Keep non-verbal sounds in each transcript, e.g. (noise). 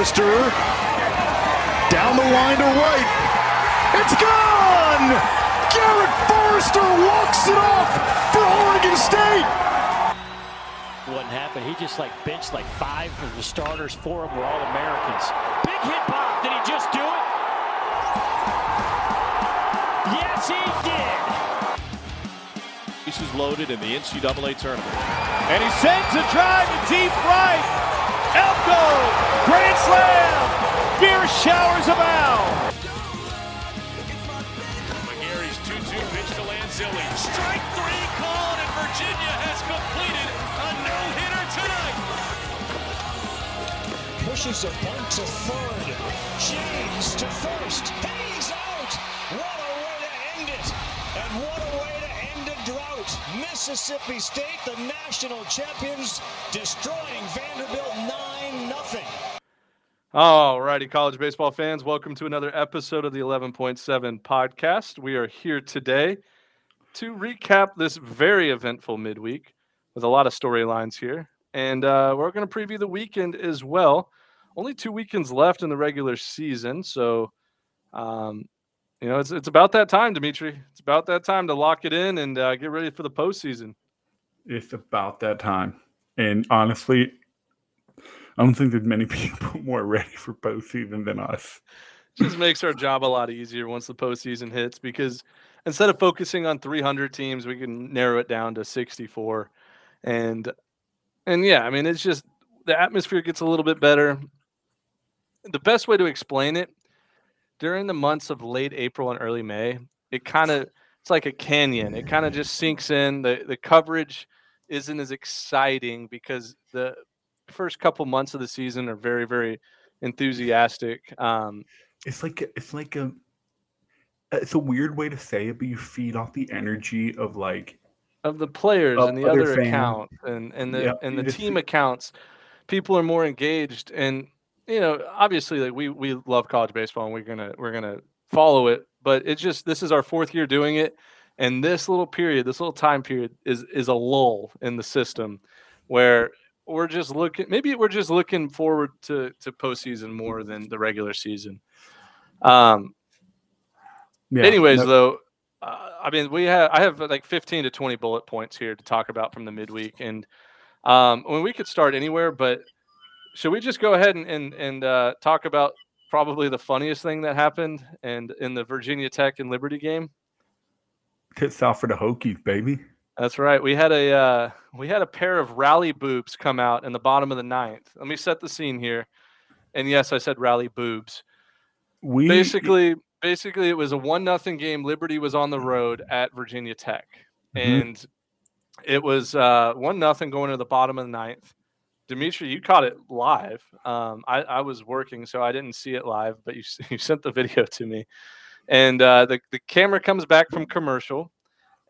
Forrester down the line to right. It's gone! Garrett Forrester walks it off for Oregon State. What happened? He just like benched like five of the starters. Four of them were all Americans. Big hit pop. Did he just do it? Yes, he did. Bases loaded in the NCAA tournament. And he sends a drive to deep right. Elko, grand slam. Beer showers abound. McGarry's 2-2 pitch to Lanzilli. Strike three called, and Virginia has completed a no-hitter tonight. Pushes a bunt to third. James to first. He's out. What a way to end it. And what a way to end a drought. Mississippi State, the national champions, destroying Vanderbilt 9 0. All righty, college baseball fans, welcome to another episode of the 11.7 podcast. We are here today to recap this very eventful midweek with a lot of storylines here. And uh, we're going to preview the weekend as well. Only two weekends left in the regular season. So, um, you know, it's, it's about that time, Dimitri. It's about that time to lock it in and uh, get ready for the postseason. It's about that time. And honestly, I don't think there's many (laughs) people more ready for postseason than us. just makes our job a lot easier once the postseason hits because instead of focusing on 300 teams, we can narrow it down to 64. And and yeah, I mean it's just the atmosphere gets a little bit better. The best way to explain it during the months of late April and early May, it kind of it's like a canyon. It kind of just sinks in. The the coverage isn't as exciting because the first couple months of the season are very very enthusiastic. Um, It's like it's like a it's a weird way to say it, but you feed off the energy of like of the players Of and the other other account and and the Yeah, and the team see- accounts people are more engaged and you know obviously like we we love college baseball and we're gonna we're gonna follow it but it's just this is our fourth year doing it and this little period this little time period is is a lull in the system where we're just looking maybe we're just looking forward to to postseason more than the regular season. Um yeah, Anyways, no- though, uh, I mean, we have I have like 15 to 20 bullet points here to talk about from the midweek, and um, I mean, we could start anywhere, but should we just go ahead and and, and uh, talk about probably the funniest thing that happened and in the Virginia Tech and Liberty game? tits out for the Hokies, baby. That's right. We had a uh, we had a pair of rally boobs come out in the bottom of the ninth. Let me set the scene here. And yes, I said rally boobs. We basically basically it was a one nothing game liberty was on the road at virginia tech Mhm. and it was uh one nothing going to the bottom of the ninth dimitri you caught it live um i i was working so i didn't see it live but you, (laughs) you sent the video to me and uh the, the camera comes back from commercial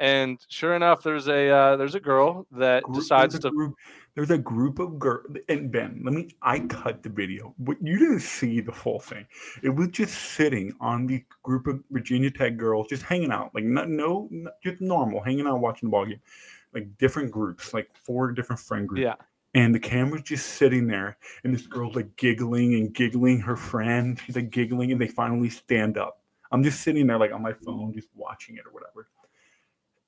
and sure enough there's a uh, there's a girl that group- decides to group, there's a group of girls and Ben, let me I cut the video, but you didn't see the full thing. It was just sitting on the group of Virginia Tech girls just hanging out, like no, no, no just normal, hanging out watching the ball game, like different groups, like four different friend groups. yeah And the camera's just sitting there, and this girl's like giggling and giggling. Her friend, she's like giggling, and they finally stand up. I'm just sitting there, like on my phone, just watching it or whatever.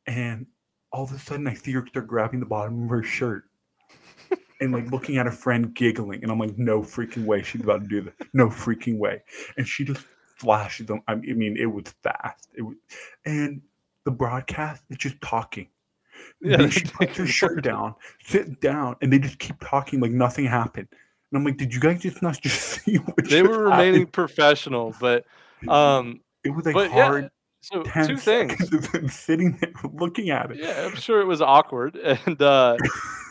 And all of a sudden, I see her start grabbing the bottom of her shirt and like looking at her friend giggling. And I'm like, no freaking way she's about to do this. No freaking way. And she just flashes them. I mean, it was fast. It was, and the broadcast is just talking. Yeah, she puts her shirt down, sit down, and they just keep talking like nothing happened. And I'm like, did you guys just not just (laughs) see what they were remaining happened? professional but um It was like but yeah, hard so 10 two things seconds of them sitting there (laughs) looking at it. Yeah, I'm sure it was awkward. (laughs) And uh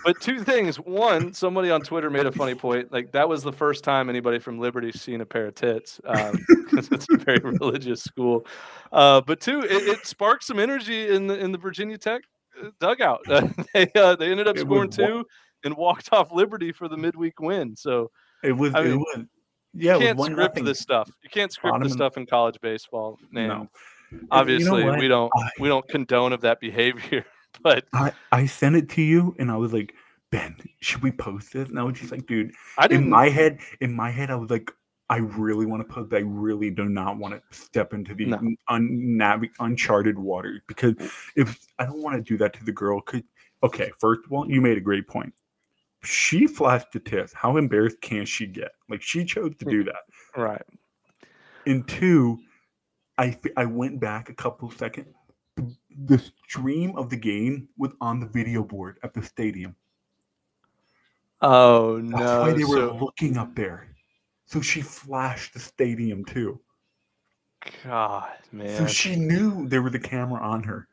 but two things. One, somebody on Twitter made a funny point. Like that was the first time anybody from Liberty seen a pair of tits. Um, it's a very religious school. Uh but two, it, it sparked some energy in the in the Virginia Tech dugout. (laughs) They uh, they ended up It scoring wa- two and walked off Liberty for the midweek win. So It was. I it was. Yeah, you can't script nothing. this stuff. You can't script Bottom this stuff in college baseball. Man, No. obviously what? we don't I- we don't condone of that behavior. (laughs) But I, I sent it to you and I was like, Ben, should we post this? And I was just like, dude, I didn't. in my head, in my head, I was like, I really want to put. I really do not want to step into the No. unnavi- uncharted waters because mm. if I don't want to do that to the girl, could okay, first of all, you made a great point. She flashed a tits. How embarrassed can she get? Like she chose to mm. do that. right. And two, I I went back a couple of seconds. The, the stream of the game was on the video board at the stadium. Oh That's no. why they were so- looking up there. So she flashed the stadium too. God, man. So she knew there was a camera on her.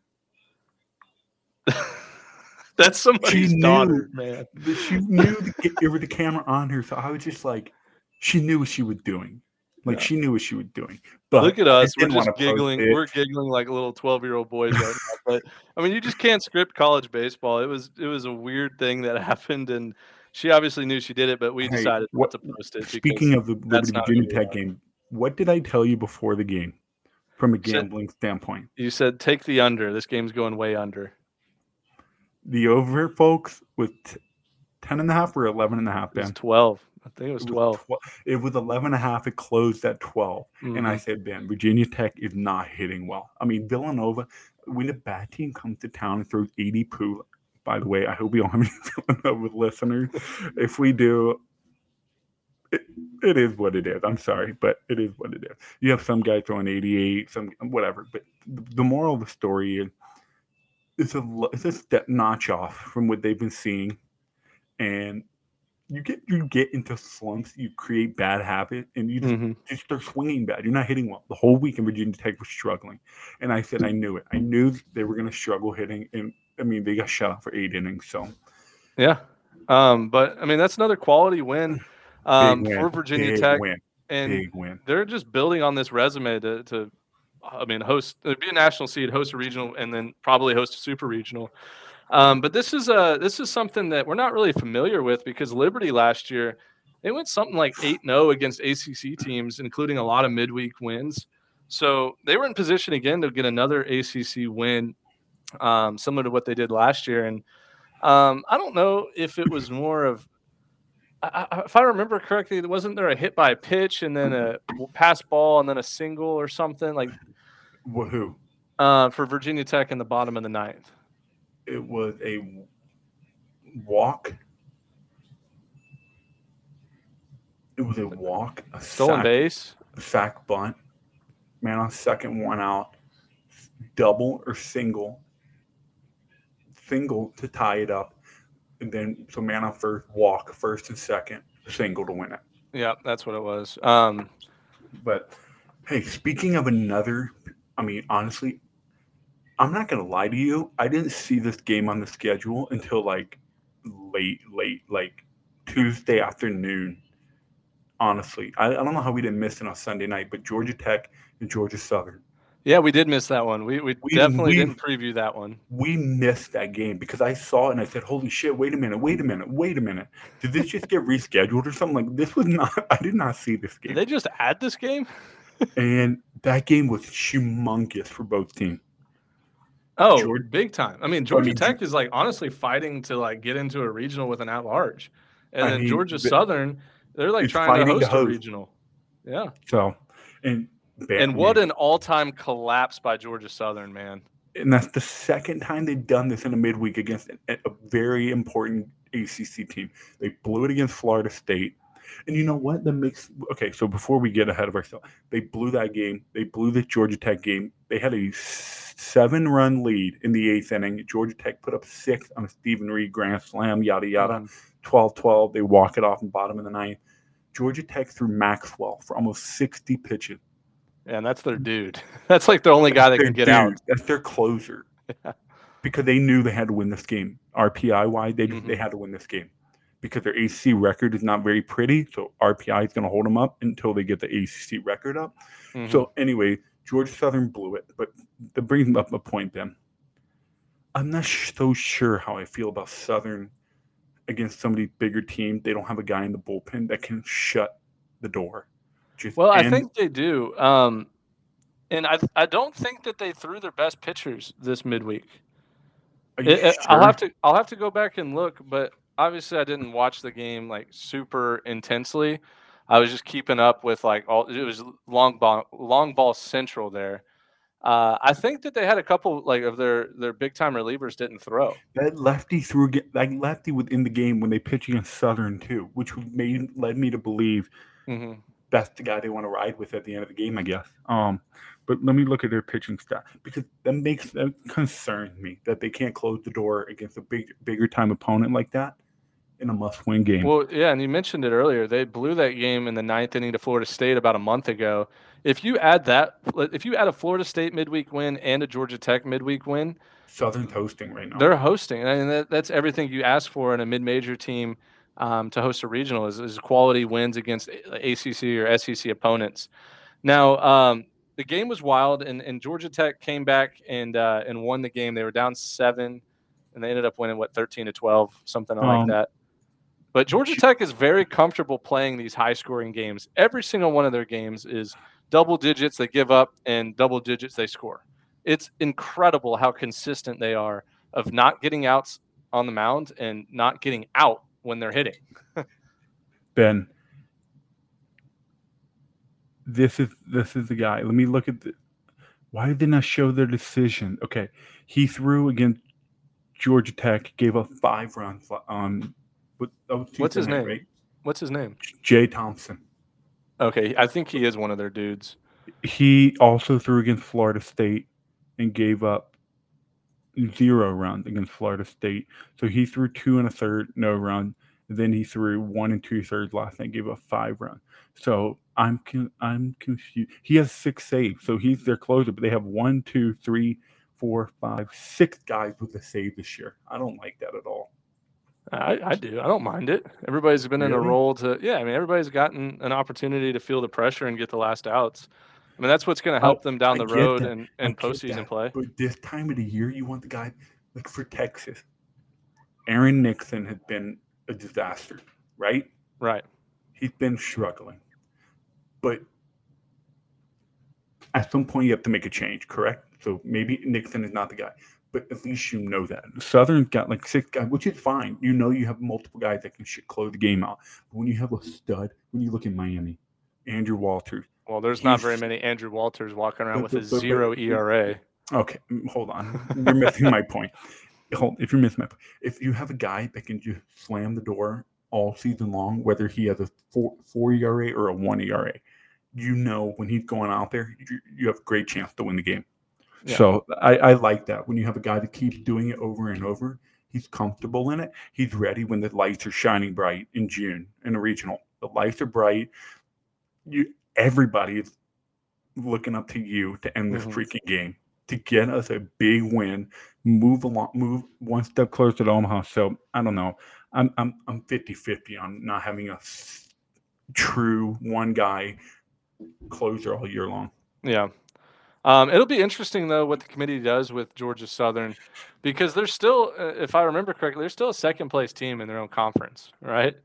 (laughs) That's somebody's knew. daughter, man. She knew the, there was a camera on her. So I was just like, she knew what she was doing. Like Yeah. she knew what she was doing. But Look at us. We're just giggling. We're giggling like little twelve-year-old boys right now. But I mean, you just can't script college baseball. It was it was a weird thing that (laughs) happened, and she obviously knew she did it, but we Hey, decided what- not to post it. Speaking of the Liberty Virginia Tech game, what did I tell you before the game from a said- gambling standpoint? you said take the under. This game's going way under. The over, folks, with t- 10 and a half or 11 and a half, It was Ben? twelve. I think it was It twelve. twe- It was 11 and a half. It closed at 12. And I Mhm. said, Ben, Virginia Tech is not hitting well. I mean, Villanova, when a bad team comes to town and throws 80 poo, by the way, I hope we don't have (laughs) any Villanova listeners. If we do, it, it is what it is. I'm sorry, but it is what it is. You have some guy throwing 88, some whatever. But the, moral of the story is it's a it's a step notch off from what they've been seeing, and you get you get into slumps, you create bad habits, and you just Mhm. you start swinging bad. You're not hitting well. The whole week in Virginia Tech was struggling, and I said I knew it. I knew they were going to struggle hitting, and I mean they got shut out for eight innings. So Yeah. Um, but I mean, that's another quality win um, win, for Virginia big Tech, win, and big win. they're just building on this resume to, to I mean, host uh, be a national seed, host a regional, and then probably host a super regional. Um, but this is a this is something that we're not really familiar with because Liberty last year they went something like eight 0 against ACC teams, including a lot of midweek wins. So they were in position again to get another ACC win, um, similar to what they did last year. And um, I don't know if it was more of I, if I remember correctly, wasn't there a hit by a pitch and then a pass ball and then a single or something like Woohoo! uh, for Virginia Tech in the bottom of the ninth? It was a walk. It was a walk, a Stolen sack, base. sack bunt, man on second, one out, double or single, single to tie it up, and then so man on first, walk first and second, single to win it. Yeah, that's what it was. Um, But hey, speaking of another, I mean, honestly, I'm not gonna lie to you. I didn't see this game on the schedule until like late, late, like Tuesday afternoon. Honestly, I, I don't know how we didn't miss it on Sunday night, but Georgia Tech and Georgia Southern, yeah, we did miss that one. We, we, We- definitely we- didn't preview that one. we missed that game because I saw it and I said, "Holy shit! Wait a minute! Wait a minute! Wait a minute! Did this just get rescheduled or something? Like this was not. (laughs) I did not see this game. Did they just add this game? and (laughs) that game was humongous for both teams." Oh, Georgia- big time. I mean, Georgia mean, Tech is like honestly fighting to like get into a regional with an at large, and I then mean, Georgia Southern, they're like trying to host, to host. a regional. Yeah, So, and and what an all-time collapse by Georgia Southern, man. and that's the second time they've done this in a midweek against a, a very important ACC team. They blew it against Florida State. And you know what? That makes okay. So before we get ahead of ourselves, they blew that game. They blew the Georgia Tech game. They had a seven-run lead in the eighth inning. Georgia Tech put up six on a Stephen Reed grand slam. Yada yada. Mhm. 12-12. They walk it off in bottom of the ninth. Georgia Tech threw Maxwell for almost 60 pitches. And that's their dude. (laughs) That's like the only guy that can get dude. out. That's their closer. because they knew they had to win this game. RPI wide, they Mhm. they had to win this game because their ACC record is not very pretty. So RPI is going to hold them up until they get the ACC record up. Mhm. So anyway, Georgia Southern blew it, but that brings up a point, Ben. I'm not so sure how I feel about Southern against somebody bigger team. They don't have a guy in the bullpen that can shut the door. Just Well, I think they do. Um, and I I don't think that they threw their best pitchers this midweek. It- it- I'll have to I'll have to go back and look, but obviously I didn't watch the game like super intensely. I was just keeping up with like all it was long ball long ball central there. Uh, I think that they had a couple like of their their big time relievers didn't throw. That lefty threw that lefty within the game when they pitched against Southern too, which made led me to believe hmm that's the guy they want to ride with at the end of the game, I guess. Um, but let me look at their pitching stat because that makes that concerns me that they can't close the door against a big bigger time opponent like that in a must win game. Well, yeah, and you mentioned it earlier. They blew that game in the ninth inning to Florida State about a month ago. If you add that, if you add a Florida State midweek win and a Georgia Tech midweek win, Southern's hosting right now. they're hosting, and that, that's everything you ask for in a mid-major team um, to host a regional is, is quality wins against ACC or SEC opponents. Now, um, the game was wild, and, and Georgia Tech came back and uh, and won the game. They were down seven, and they ended up winning what thirteen to twelve, something like Um, that. But Georgia Tech is very comfortable playing these high-scoring games. Every single one of their games is double digits they give up and double digits they score. It's incredible how consistent they are of not getting outs on the mound and not getting out when they're hitting. Ben, this is this is the guy. Let me look at the. Why didn't I show their decision? Okay, he threw against Georgia Tech, gave up five runs. What, What's his name? Right? What's his name? Jay Thompson. Okay, I think he is one of their dudes. He also threw against Florida State and gave up zero runs against Florida State. So he threw two and a third, no run. Then he threw one and two thirds last night, gave up five runs. So I'm con- I'm confused. He has six saves, so he's their closer. But they have one, two, three, four, five, six guys with a save this year. I don't like that at all. I, I do. I don't mind it. Everybody's been in a role to, yeah. I mean, everybody's gotten an opportunity to feel the pressure and get the last outs. I mean, that's what's going to help oh, them down I the road that. and, and postseason that. play. But this time of the year, you want the guy like for Texas. Aaron Nixon has been a disaster, right? Right. He's been struggling. But at some point, you have to make a change, correct? So maybe Nixon is not the guy, but at least you know that. Southern's got like six guys, which is fine. You know you have multiple guys that can close the game out. But when you have a stud, when you look at Miami, Andrew Walters, Well, there's not very many Andrew Walters walking around with a (laughs) zero ERA. Okay, hold on. You're missing my point. Hold, if you're missing my point, if you have a guy that can just slam the door all season long, whether he has a four four ERA or a one ERA, you know when he's going out there, you, you have a great chance to win the game. Yeah. So I, I like that when you have a guy that keeps doing it over and over. He's comfortable in it. He's ready when the lights are shining bright in June in a regional. The lights are bright. You everybody is looking up to you to end this Mhm. freaking game to get us a big win, move along, move one step closer to Omaha. So I don't know. I'm I'm I'm 50-50 on not having a true one guy closer all year long. Yeah. Um, it'll be interesting though what the committee does with Georgia Southern, because they're still, uh, if I remember correctly, they're still a second place team in their own conference, right?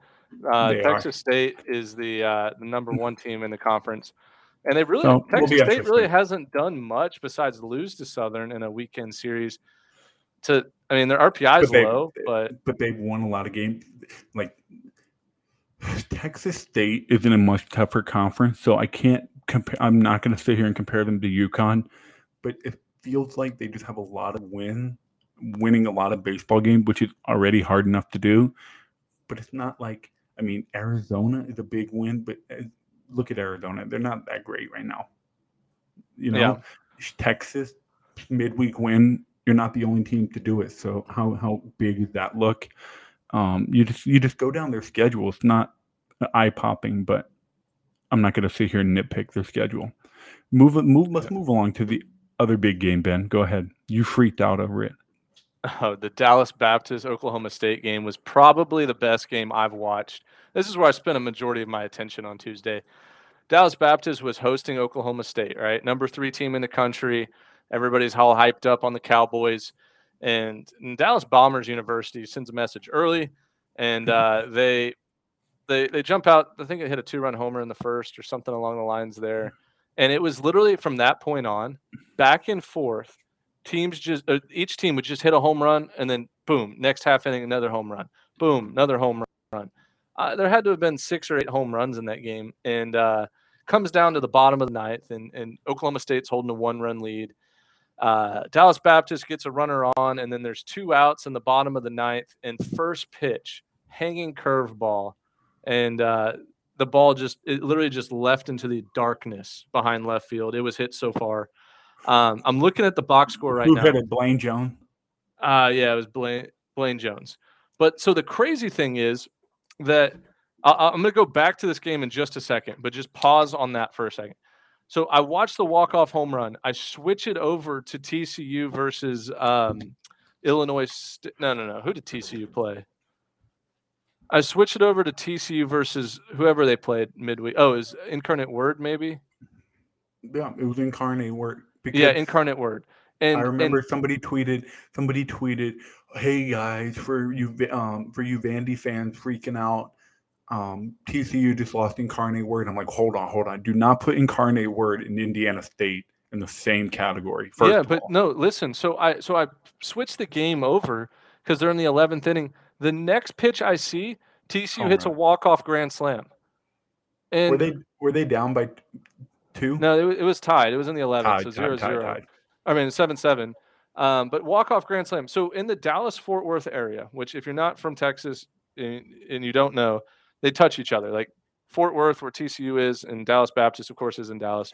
Uh, They are. Texas State is the uh, the number one team in the conference, and they really So, Texas be State really hasn't done much besides lose to Southern in a weekend series. To I mean, their RPI is low, but but they've won a lot of games. Like Texas State is in a much tougher conference, so I can't compare. I'm not going to sit here and compare them to UConn, but it feels like they just have a lot of win, winning a lot of baseball games, which is already hard enough to do. But it's not like I mean, Arizona is a big win, but uh, look at Arizona; they're not that great right now. You know, Yeah. Texas midweek win. You're not the only team to do it. So how how big does that look? Um, you just you just go down their schedule. It's not eye popping, but I'm not going to sit here and nitpick their schedule. Move. Move. Let's move along to the other big game. Ben, go ahead. You freaked out over it. Oh, (laughs) the Dallas Baptist Oklahoma State game was probably the best game I've watched. This is where I spent a majority of my attention on Tuesday. Dallas Baptist was hosting Oklahoma State, right? Number three team in the country. Everybody's all hyped up on the Cowboys. And, and Dallas Bombers University sends a message early, and uh, they they they jump out. I think they hit a two run homer in the first or something along the lines there. And it was literally from that point on, back and forth teams just uh, each team would just hit a home run and then Boom. Next half inning, another home run. Boom, another home run. Uh, there had to have been six or eight home runs in that game, and uh, comes down to the bottom of the ninth, and, and Oklahoma State's holding a one-run lead. Uh, Dallas Baptist gets a runner on, and then there's two outs in the bottom of the ninth, and first pitch, hanging curveball, and uh, the ball just it literally just left into the darkness behind left field. It was hit so far. Um, I'm looking at the box score right Who now. it? Blaine Jones. Uh yeah, it was Blaine Blaine Jones. But so the crazy thing is that I, I'm going to go back to this game in just a second, but just pause on that for a second. So I watched the walk off home run. I switch it over to TCU versus um, Illinois. St- no, no, no. Who did TCU play? I switched it over to TCU versus whoever they played midweek. Oh, is Incarnate Word maybe? Yeah, it was Incarnate Word. Because Yeah, Incarnate Word. And I and- remember somebody tweeted, somebody tweeted, "Hey guys, for you, um, for you Vandy fans freaking out, um, TCU just lost Incarnate Word." I'm like, hold on, hold on, do not put Incarnate Word in Indiana State in the same category. Yeah, but no, listen. So I so I switched the game over because they're in the eleventh inning. The next pitch I see, TCU Home hits a walk off grand slam. And were they were they down by two? no, it, it was tied. It was in the eleventh, Tied, so tied, zero tied, zero. I mean seven seven. Um, but walk off grand slam. So in the Dallas Fort Worth area, which if you're not from Texas and, and you don't know, they touch each other. Like Fort Worth, where TCU is, and Dallas Baptist, of course, is in Dallas.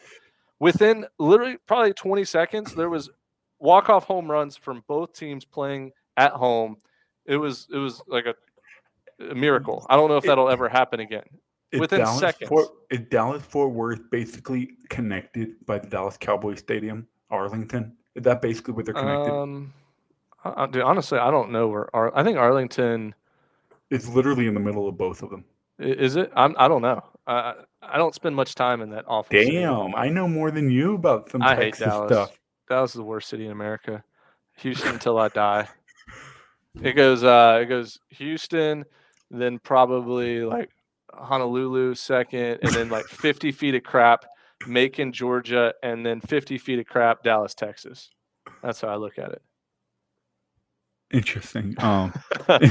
Within literally probably 20 seconds, there was walk off home runs from both teams playing at home. It was it was like a, a miracle. I don't know if that'll ever happen again. Is within Dallas seconds. Fort, is Dallas Fort Worth basically connected by the Dallas Cowboy Stadium, Arlington? Is that basically where they're connected? Um, I, dude, honestly, I don't know where. Ar- I think Arlington it's literally in the middle of both of them. is it. I'm. I don't know. I I don't spend much time in that city. Damn, I know more than you about some I hate Dallas. stuff. Dallas is the worst city in America. Houston until I die. (laughs) It goes. Uh, it goes Houston, then probably like Honolulu second, and then like 50 feet of crap, Macon, Georgia, and then 50 feet of crap, Dallas, Texas. That's how I look at it. Interesting. Um, (laughs) but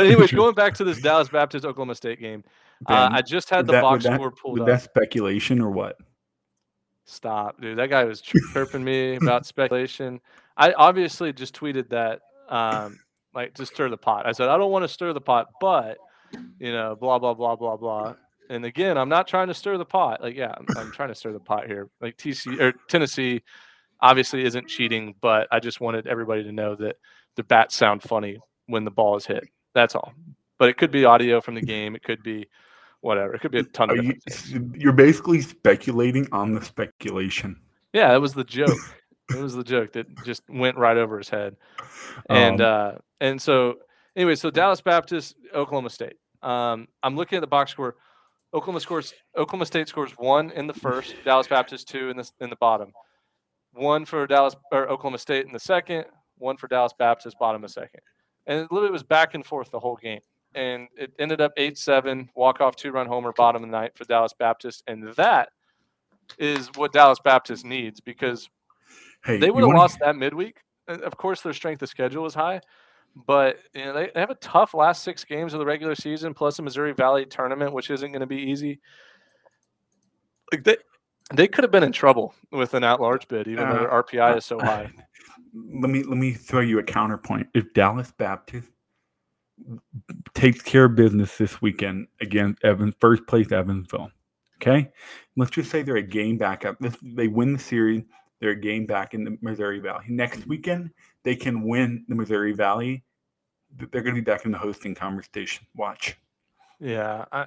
anyways, (laughs) going back to this Dallas Baptist Oklahoma State game, uh, I just had the that- box was that- score pulled up. that speculation or what? Stop, dude. That guy was (laughs) chirping me about speculation. I obviously just tweeted that, um, like to stir the pot. I said I don't want to stir the pot, but you know, blah blah blah blah blah. And again, I'm not trying to stir the pot. Like, yeah, I'm, I'm trying to stir the pot here. Like TC or Tennessee, obviously isn't cheating, but I just wanted everybody to know that the bats sound funny when the ball is hit. That's all. But it could be audio from the game. It could be whatever. It could be a ton of You, you're basically speculating on the speculation. Yeah, that was the joke. it was the joke that just went right over his head. And (laughs) Um, uh and so anyway, so Dallas Baptist, Oklahoma State. Um I'm looking at the box score. Oklahoma scores Oklahoma State scores one in the first, Dallas Baptist two in the in the bottom. One for Dallas or Oklahoma State in the second, one for Dallas Baptist bottom of second. And it literally was back and forth the whole game. And it ended up 8-7, walk-off two-run homer bottom of the ninth for Dallas Baptist. And that is what Dallas Baptist needs because hey, they would have wanna- lost that midweek. Of course, their strength of schedule is high, but you know they, they have a tough last six games of the regular season, plus a Missouri Valley tournament, which isn't going to be easy. Like they, they could have been in trouble with an at-large bid, even though their Uh, RPI is so high. (laughs) Let me let me throw you a counterpoint. If Dallas Baptist takes care of business this weekend against Evans, first place Evansville, okay, let's just say they're a game back up. They win the series. They're game back in the Missouri Valley. Next mm-hmm. weekend, they can win the Missouri Valley. They're going to be back in the hosting conversation. Watch. Yeah, I,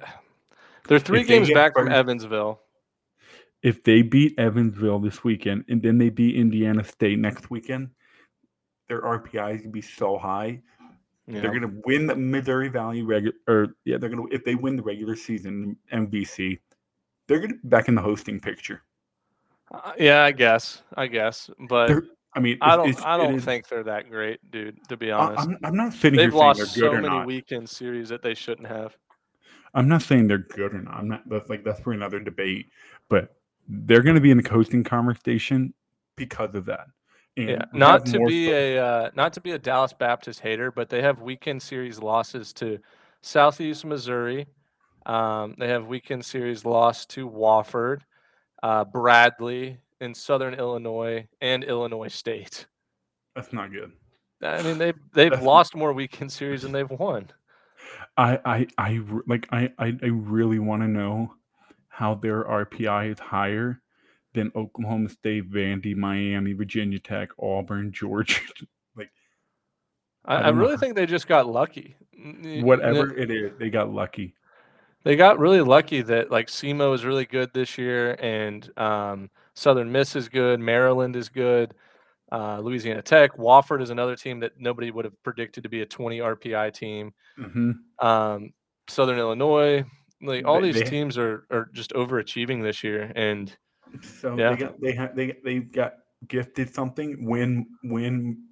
they're three If games get back from first- Evansville. If they beat Evansville this weekend and then they beat Indiana State next weekend, their RPI is going to be so high. you They're going to win the Missouri Valley regular, or yeah, they're going to if they win the regular season MVC, they're going to be back in the hosting picture. Uh, yeah, I guess, I guess, but They're, I mean, I don't, I don't think they're that great, dude. To be honest, I'm, I'm not sitting they've lost so many not. weekend series that they shouldn't have. I'm not saying they're good or not. I'm not. That's like that's for another debate. But they're going to be in the coasting conversation because of that. And Yeah, not to be fo- a uh, not to be a Dallas Baptist hater, but they have weekend series losses to Southeast Missouri. Um, they have weekend series loss to Wofford, uh, Bradley, in Southern Illinois, and Illinois State. That's not good. I mean, they've they've lost more weekend series than they've won. I I I like I I, I really want to know how their RPI is higher than Oklahoma State, Vandy, Miami, Virginia Tech, Auburn, Georgia, (laughs) like I, I I don't know really think they just got lucky. Whatever it is. They got lucky. They got really lucky that like SEMO is really good this year, and um, Southern Miss is good, Maryland is good, uh, Louisiana Tech, Wofford is another team that nobody would have predicted to be a 20 RPI team. hmm Um, Southern Illinois, like all They- these they- teams are are just overachieving this year, and So Yeah. they got they have they they got gifted something. Win win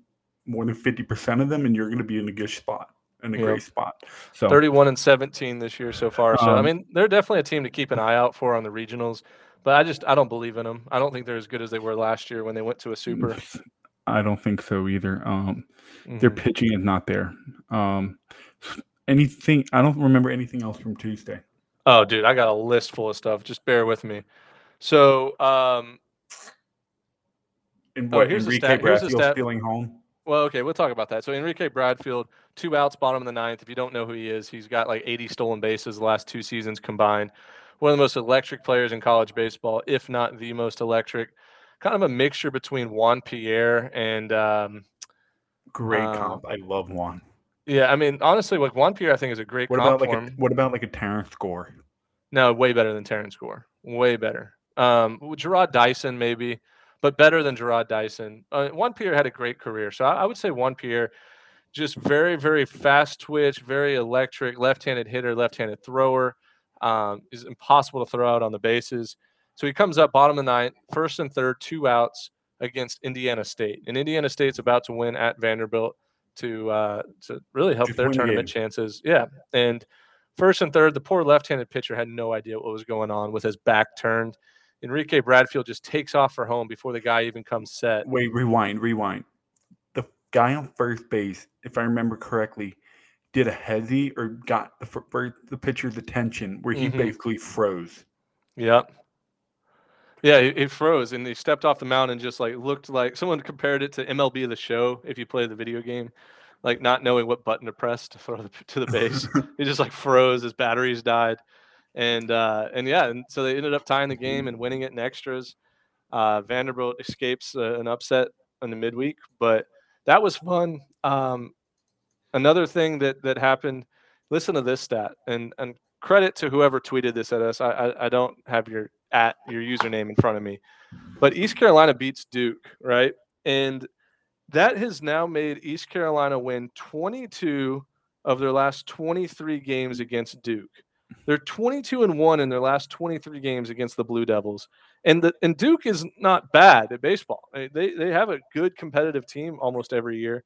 more than fifty percent of them, and you're going to be in a good spot, in a Yep. great spot. So 31 and 17 this year so far. So I Um, mean, they're definitely a team to keep an eye out for on the regionals. But I just I don't believe in them. I don't think they're as good as they were last year when they went to a super. I don't think so either. Um, their Mhm. pitching is not there. Um, anything I don't remember anything else from Tuesday. Oh, dude, I got a list full of stuff. Just bear with me. So, um, And Oh, here's the Enrique stat- here's Bradfield stat. stealing home. Well, okay, we'll talk about that. So, Enrique Bradfield, two outs, bottom of the ninth. If you don't know who he is, he's got like 80 stolen bases the last two seasons combined. One of the most electric players in college baseball, if not the most electric. Kind of a mixture between Juan Pierre and um, Great Uh, comp. I love Juan. Yeah, I mean, honestly, like Juan Pierre, I think is a great What comp about like a, what about like a Terrence Gore? No, way better than Terrence Gore. Way better. Um, Jarrod Dyson maybe, but better than Jarrod Dyson. Uh, Juan Pierre had a great career, so I, I would say Juan Pierre, just very, very fast twitch, very electric, left-handed hitter, left-handed thrower. Um, is impossible to throw out on the bases. So he comes up bottom of the ninth, first and third, two outs against Indiana State, and Indiana State's about to win at Vanderbilt to uh, to really help their tournament game. chances. Yeah, and first and third, the poor left-handed pitcher had no idea what was going on with his back turned. Enrique Bradfield just takes off for home before the guy even comes set. Wait, rewind, rewind. The guy on first base, if I remember correctly, did a hezzy or got the fir- fir- the pitcher's attention where he Mhm. basically froze. Yep. Yeah, he, he froze and he stepped off the mound and just like looked like someone compared it to MLB the Show if you play the video game, like not knowing what button to press to throw the, to the base. (laughs) he just like froze. His batteries died, and uh, and yeah, and so they ended up tying the game and winning it in extras. Uh, Vanderbilt escapes uh, an upset in the midweek, but that was fun. Um, another thing that that happened. Listen to this stat, and and credit to whoever tweeted this at us. I I, I don't have your at your username in front of me, but East Carolina beats Duke, right? And that has now made East Carolina win 22 of their last 23 games against Duke. They're 22 and 1 in their last 23 games against the Blue Devils. And the and Duke is not bad at baseball. They they have a good competitive team almost every year.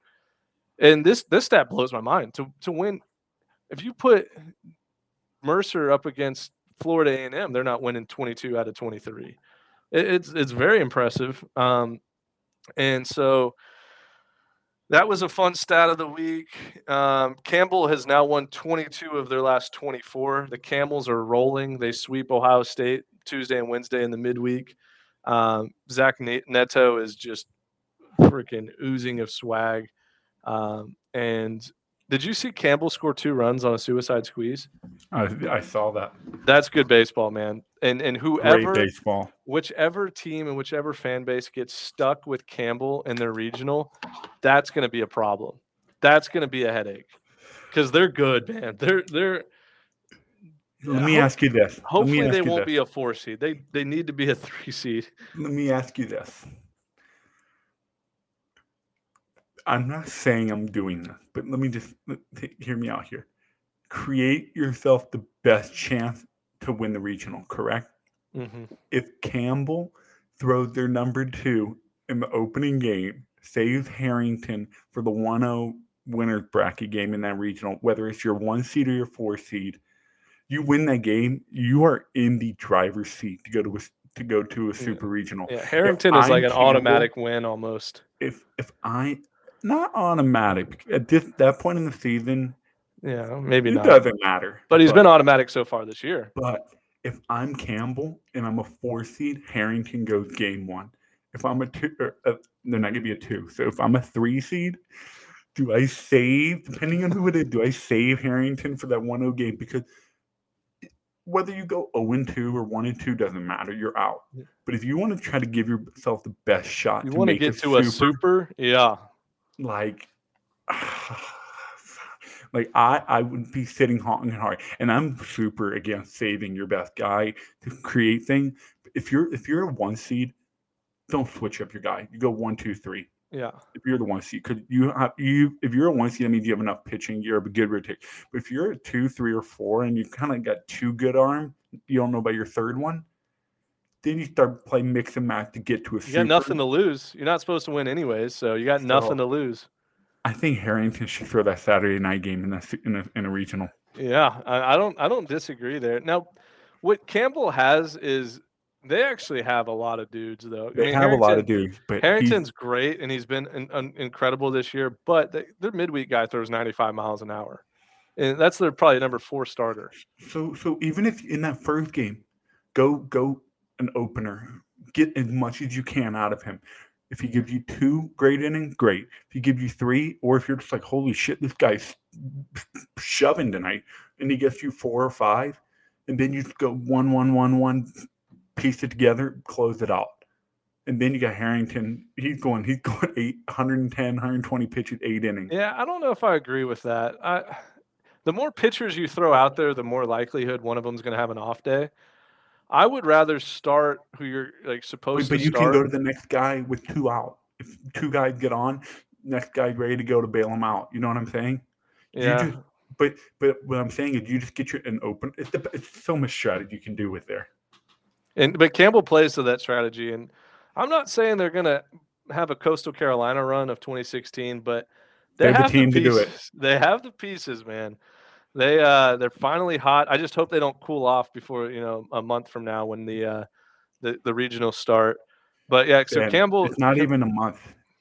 And this this stat blows my mind. To to win if you put Mercer up against Florida A&M, they're not winning 22 out of 23. It, it's it's very impressive. Um, and so that was a fun stat of the week. Um, Campbell has now won 22 of their last 24. The Camels are rolling. They sweep Ohio State Tuesday and Wednesday in the midweek. Um, Zach Neto is just freaking oozing of swag. Um, and did you see Campbell score two runs on a suicide squeeze? I, I saw that. That's good baseball, man. And and whoever Great baseball. whichever team and whichever fan base gets stuck with Campbell in their regional, that's going to be a problem. That's going to be a headache because they're good, man. They're they're Let me ask you this. Hopefully they won't this. be a four seed. They they need to be a (laughs) three seed. Let me ask you this. I'm not saying I'm doing this, but let me just let- t- hear me out here. Create yourself the best chance to win the regional, correct? hmm If Campbell throws their number two in the opening game, saves Harrington for the 1 0 winners bracket game in that regional, whether it's your one seed or your four seed, you win that game, you are in the driver's seat to go to a, to go to a super regional. Yeah, If Harrington is I'm like an Campbell- automatic win almost. If if I not automatic at this that point in the season, Yeah, maybe it not. doesn't matter. But he's but, been automatic so far this year. But if I'm Campbell and I'm a four seed, Harrington goes game one. If I'm a two, or, uh, they're not gonna be a two. So if I'm a three seed, do I save depending on who it is? Do I save Harrington for that 1-0 game because whether you go 0 and 2 or 1 and 2 doesn't matter. You're out. But if you want to try to give yourself the best shot, You to want to get to a super? Yeah. Like (sighs) like I I wouldn't be sitting hot and hard and I'm super against saving your best guy to create thing. If you're if you're a one seed, don't switch up your guy. You go one, two, three. Yeah. If you're the one seed, because you have you if you're a one seed, that means you have enough pitching, you're a good rotation. But if you're a two, three, or four, and you kind of got two good arm, you don't know about your third one. Then you start playing mix and match to get to a You super. got nothing to lose. You're not supposed to win anyways, so you got nothing to lose. I think Harrington should throw that Saturday night game in a in a, in a regional. Yeah, I, I don't I don't disagree there. Now, what Campbell has is they actually have a lot of dudes though. I They mean, have a lot of dudes, but Harrington's great and he's been in, incredible this year, but they, their midweek guy throws 95 miles an hour. And that's their probably number four starter. so so even if in that first game, go go an opener, get as much as you can out of him. If he gives you two great innings, great. If he gives you three, or if you're just like, holy shit, this guy's shoving tonight, and he gets you four or five, and then you just go one, one, one, one, piece it together, close it out. And then you got Harrington. He's going, he's going (laughs) eight, 110, 120 pitches, eight innings. Yeah, I don't know if I agree with that. I, the more pitchers you throw out there, the more likelihood one of them's going to have an off day. I would rather start who you're like supposed but to But you start. can go to the next guy with two out. If two guys get on, next guy ready to go to bail him out. You know what I'm saying? You yeah, just- but but what I'm saying is you just get your an open. It's, the, it's so much strategy you can do with there. and but Campbell plays to that strategy, and I'm not saying they're going to have a Coastal Carolina run of 2016, but They have the have team to do it. pieces. They have the pieces, man. They uh they're finally hot. I just hope they don't cool off before you know a month from now when the uh the the regionals start. But yeah, so And Campbell It's not even a month.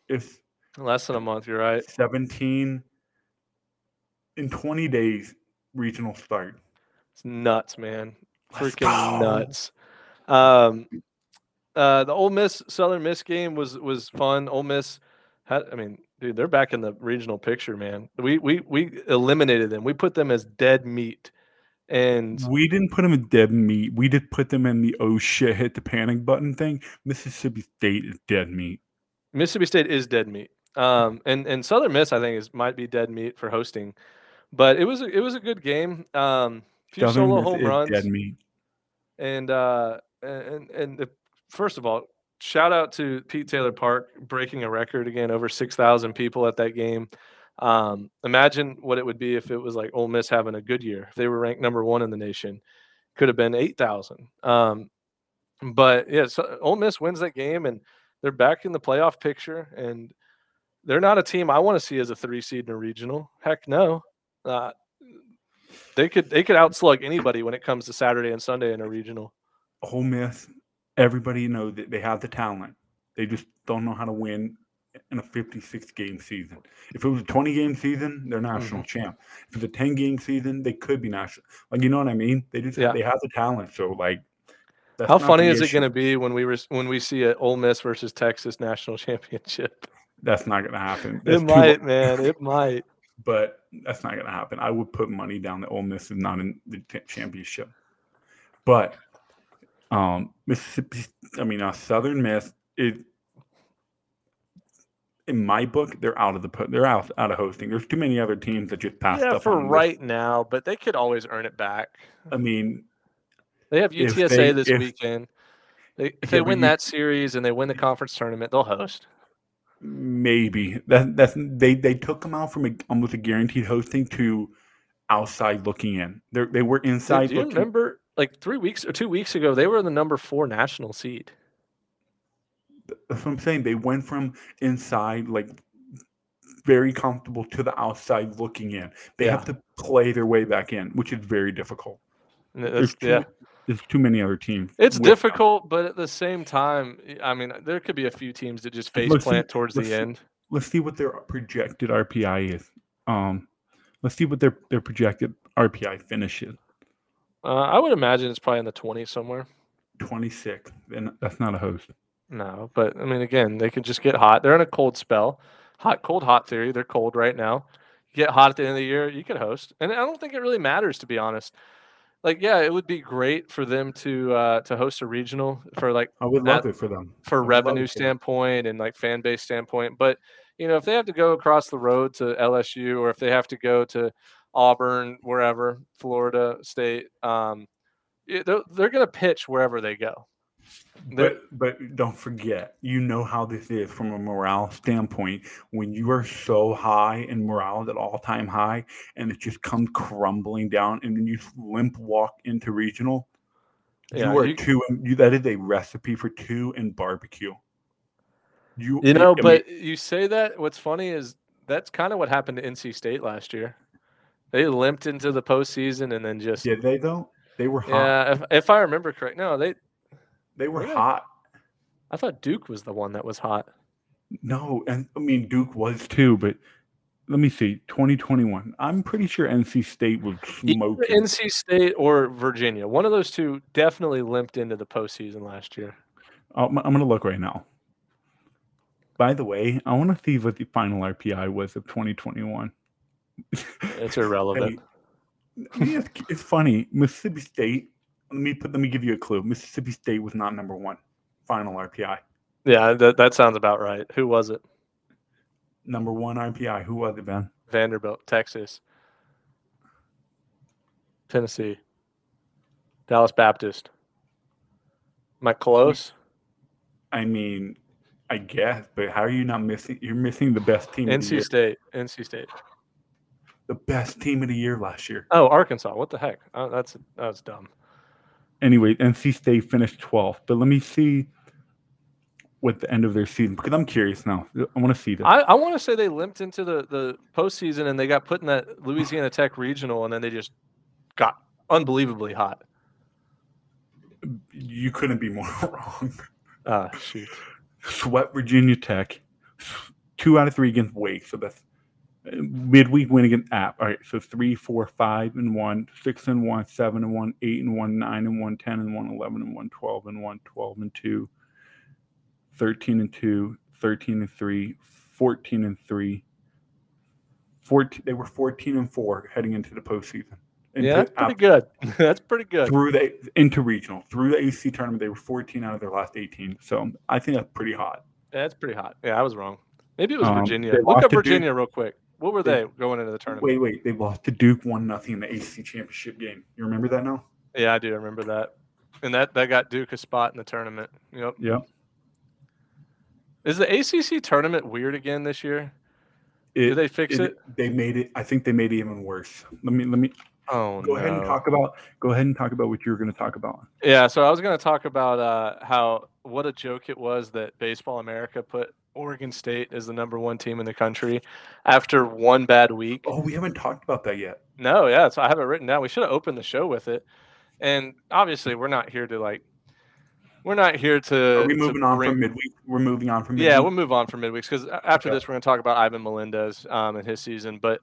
It's less than a month. You're right. 17 in 20 days. Regional start. It's nuts, man. Freaking nuts. Um, uh, the Ole Miss Southern Miss game was was fun. Ole Miss had, I mean, dude, they're back in the regional picture, man. We we we eliminated them. We put them as dead meat, and We didn't put them in dead meat. We did put them in the oh shit, hit the panic button thing. Mississippi State is dead meat. Mississippi State is dead meat. Um, and and Southern Miss, I think, is might be dead meat for hosting, but it was a, it was a good game. Um, few Southern solo Miss home runs. dead meat. and uh and and the, first of all shout out to pete taylor park breaking a record again over 6000 people at that game. Um imagine what it would be if it was like Ole miss having a good year. If they were ranked number one in the nation. Could have been 8000 um but yeah so Ole miss wins that game and they're back in the playoff picture and they're not a team i want to see as a three seed in a regional. Heck no. Uh, they could they could outslug anybody when it comes to Saturday and Sunday in a regional. Ole Miss, everybody knows that they have the talent. They just don't know how to win in a 56 game season. If it was a 20 game season, they're Mm-hmm. national champ. If it's a 10 game season, they could be national. Like you know what I mean? They just Yeah. they have the talent. So like, that's How funny is it going to be when we res- when we see a Ole Miss versus Texas national (laughs) championship? That's not going to happen. That's it too- might, man. It might. but that's not going to happen. I would put money down that Ole Miss is not in the t- championship. But um, Mississippi, I mean, uh, Southern Miss, it in my book, they're out of the put. They're out out of hosting. There's too many other teams that just passed Yeah, up for on this. right now, but they could always earn it back. I mean, They have UTSA they- this if- weekend. They, if if they win you- that series and they win the conference tournament, they'll host. maybe that that's they they took them out from a, almost a guaranteed hosting to outside looking in. They they were Dude, inside do you looking. remember, like three weeks or two weeks ago, they were the number four national seed. That's what I'm saying. They went from inside, like very comfortable, to the outside looking in. They have to play their way back in, which is very difficult. There's too, yeah, There's too many other teams. It's with them. difficult, but at the same time, I mean, there could be a few teams that just face Let's see- plant towards the see- end. Let's see what their projected RPI is. Um, let's see what their their projected RPI finish is. Uh, I would imagine it's probably in the 20s somewhere. 26. And that's not a host. No, but I mean, again, they could just get hot. They're in a cold spell, hot, cold, hot theory. They're cold right now. You get hot at the end of the year, you could host, and I don't think it really matters to be honest. Like, yeah, it would be great for them to uh, to host a regional for like I would That- love it for them. for I would love revenue it for them. standpoint and like fan base standpoint. But you know, if they have to go across the road to LSU or if they have to go to Auburn, wherever, Florida State, um, they're, they're going to pitch wherever they go. They're- But but don't forget, you know how this is from a morale standpoint. When you are so high in morale at all time high, and it just comes crumbling down, and then you limp walk into regional, Yeah, you are you- two. and You that is a recipe for two and barbecue. You You know, I mean, but you say that. What's funny is that's kind of what happened to NC State last year. They limped into the postseason and then just yeah. did they though? They were hot. if, if I remember correct, no, they. they were really? hot. I thought Duke was the one that was hot. No, and I mean Duke was too, but let me see. 2021. I'm pretty sure NC State was Either smoking. NC State or Virginia, one of those two definitely limped into the postseason last year. Oh, I'm, I'm gonna look right now. By the way, I want to see what the final RPI was of 2021. It's (laughs) irrelevant. I mean, it's, it's funny. Mississippi State. Let me put. Let me give you a clue. Mississippi State was not number one. Final RPI. Yeah, that, that sounds about right. Who was it? Number one RPI. Who was it, Ben? Vanderbilt, Texas, Tennessee, Dallas Baptist. Am I close? I mean, I guess, but how are you not missing? You're missing the best team. of the, year, NC State. NC State. The best team of the year last year. Oh, Arkansas. What the heck? Oh, that's that's dumb. Anyway, NC State finished 12th, but let me see what the end of their season because I'm curious now. I want to see this. I, I want to say they limped into the the postseason and they got put in that Louisiana Tech regional and then they just got unbelievably hot. you couldn't be more (laughs) wrong. Ah, shoot. Swept Virginia Tech, two out of three against Wake. So that's midweek win against App. All right, so three, four, five, and one, six and one, seven and one, eight and one, nine and one, ten and one, eleven and one, twelve and one, twelve and two, thirteen and two, thirteen and three, fourteen and three. 14, they were 14 and four heading into the postseason. Into Yeah, that's pretty good. (laughs) that's pretty good. through the into regional through the AC tournament. They were 14 out of their last 18. So I think that's pretty hot. Yeah, that's pretty hot. Yeah, I was wrong. Maybe it was Um, Virginia. Look up to Duke. Virginia real quick. What were They- they going into the tournament? Wait, wait, they lost to Duke one nothing in the ACC championship game. You remember that now? Yeah, I do remember that. And that that got Duke a spot in the tournament. Yep. Yep. Is the ACC tournament weird again this year? It, Did they fix it? They made it. I think they made it even worse. Let me let me Oh go ahead and talk about go ahead and talk about what you were going to talk about. Yeah, so I was going to talk about uh, how what a joke it was that Baseball America put Oregon State is the number one team in the country after one bad week. Oh, we haven't talked about that yet. No, yeah, so I have it written down. We should have opened the show with it. And obviously, we're not here to like, we're not here to. Are we moving on bring- from midweek? We're moving on from midweek. Yeah, we'll move on from midweeks because after Okay. this, we're going to talk about Ivan Melendez um, and his season. But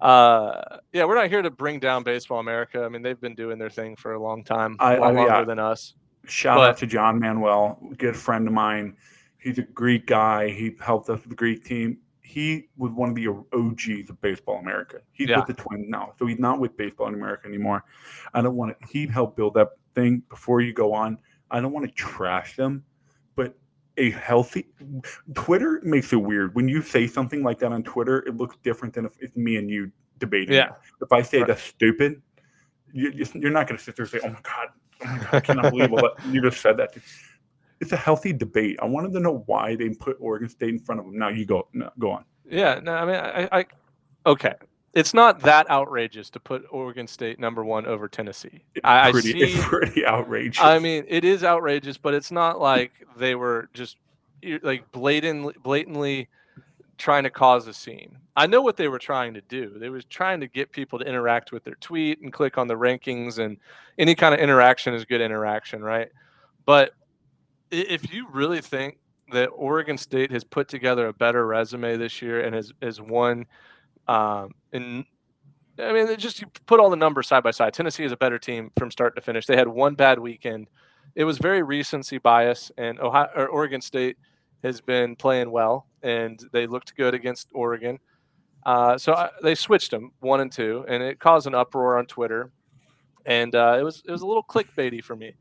uh, yeah, we're not here to bring down Baseball America. I mean, they've been doing their thing for a long time, I- a lot I- longer yeah. than us. Shout But- out to John Manuel, good friend of mine. He's a Greek guy. He helped us with the Greek team. He was one of the OGs of Baseball America. He's Yeah. with the Twins now, so he's not with Baseball in America anymore. I don't want to. He helped build that thing. Before you go on, I don't want to trash them, but a healthy Twitter makes it weird when you say something like that on Twitter. It looks different than if it's me and you debating. it. Yeah. If I say Right. that's stupid, you, you're not going to sit there and say, "Oh my god, oh my god, I cannot believe what (laughs) you just said that." It's a healthy debate. I wanted to know why they put Oregon State in front of them. Now you go, no, go on. Yeah, no, I mean, I, I, okay, it's not that outrageous to put Oregon State number one over Tennessee. It's I, I pretty, see. it's pretty outrageous. I mean, it is outrageous, but it's not like they were just like blatantly, blatantly trying to cause a scene. I know what they were trying to do. They was trying to get people to interact with their tweet and click on the rankings and any kind of interaction is good interaction, right? But if you really think that Oregon State has put together a better resume this year and has has won um and I mean just you put all the numbers side by side. Tennessee is a better team from start to finish. They had one bad weekend. It was very recency bias and Ohio or Oregon State has been playing well and they looked good against Oregon. Uh, so I, they switched them one and two, and it caused an uproar on Twitter, and uh, it was it was a little clickbaity for me.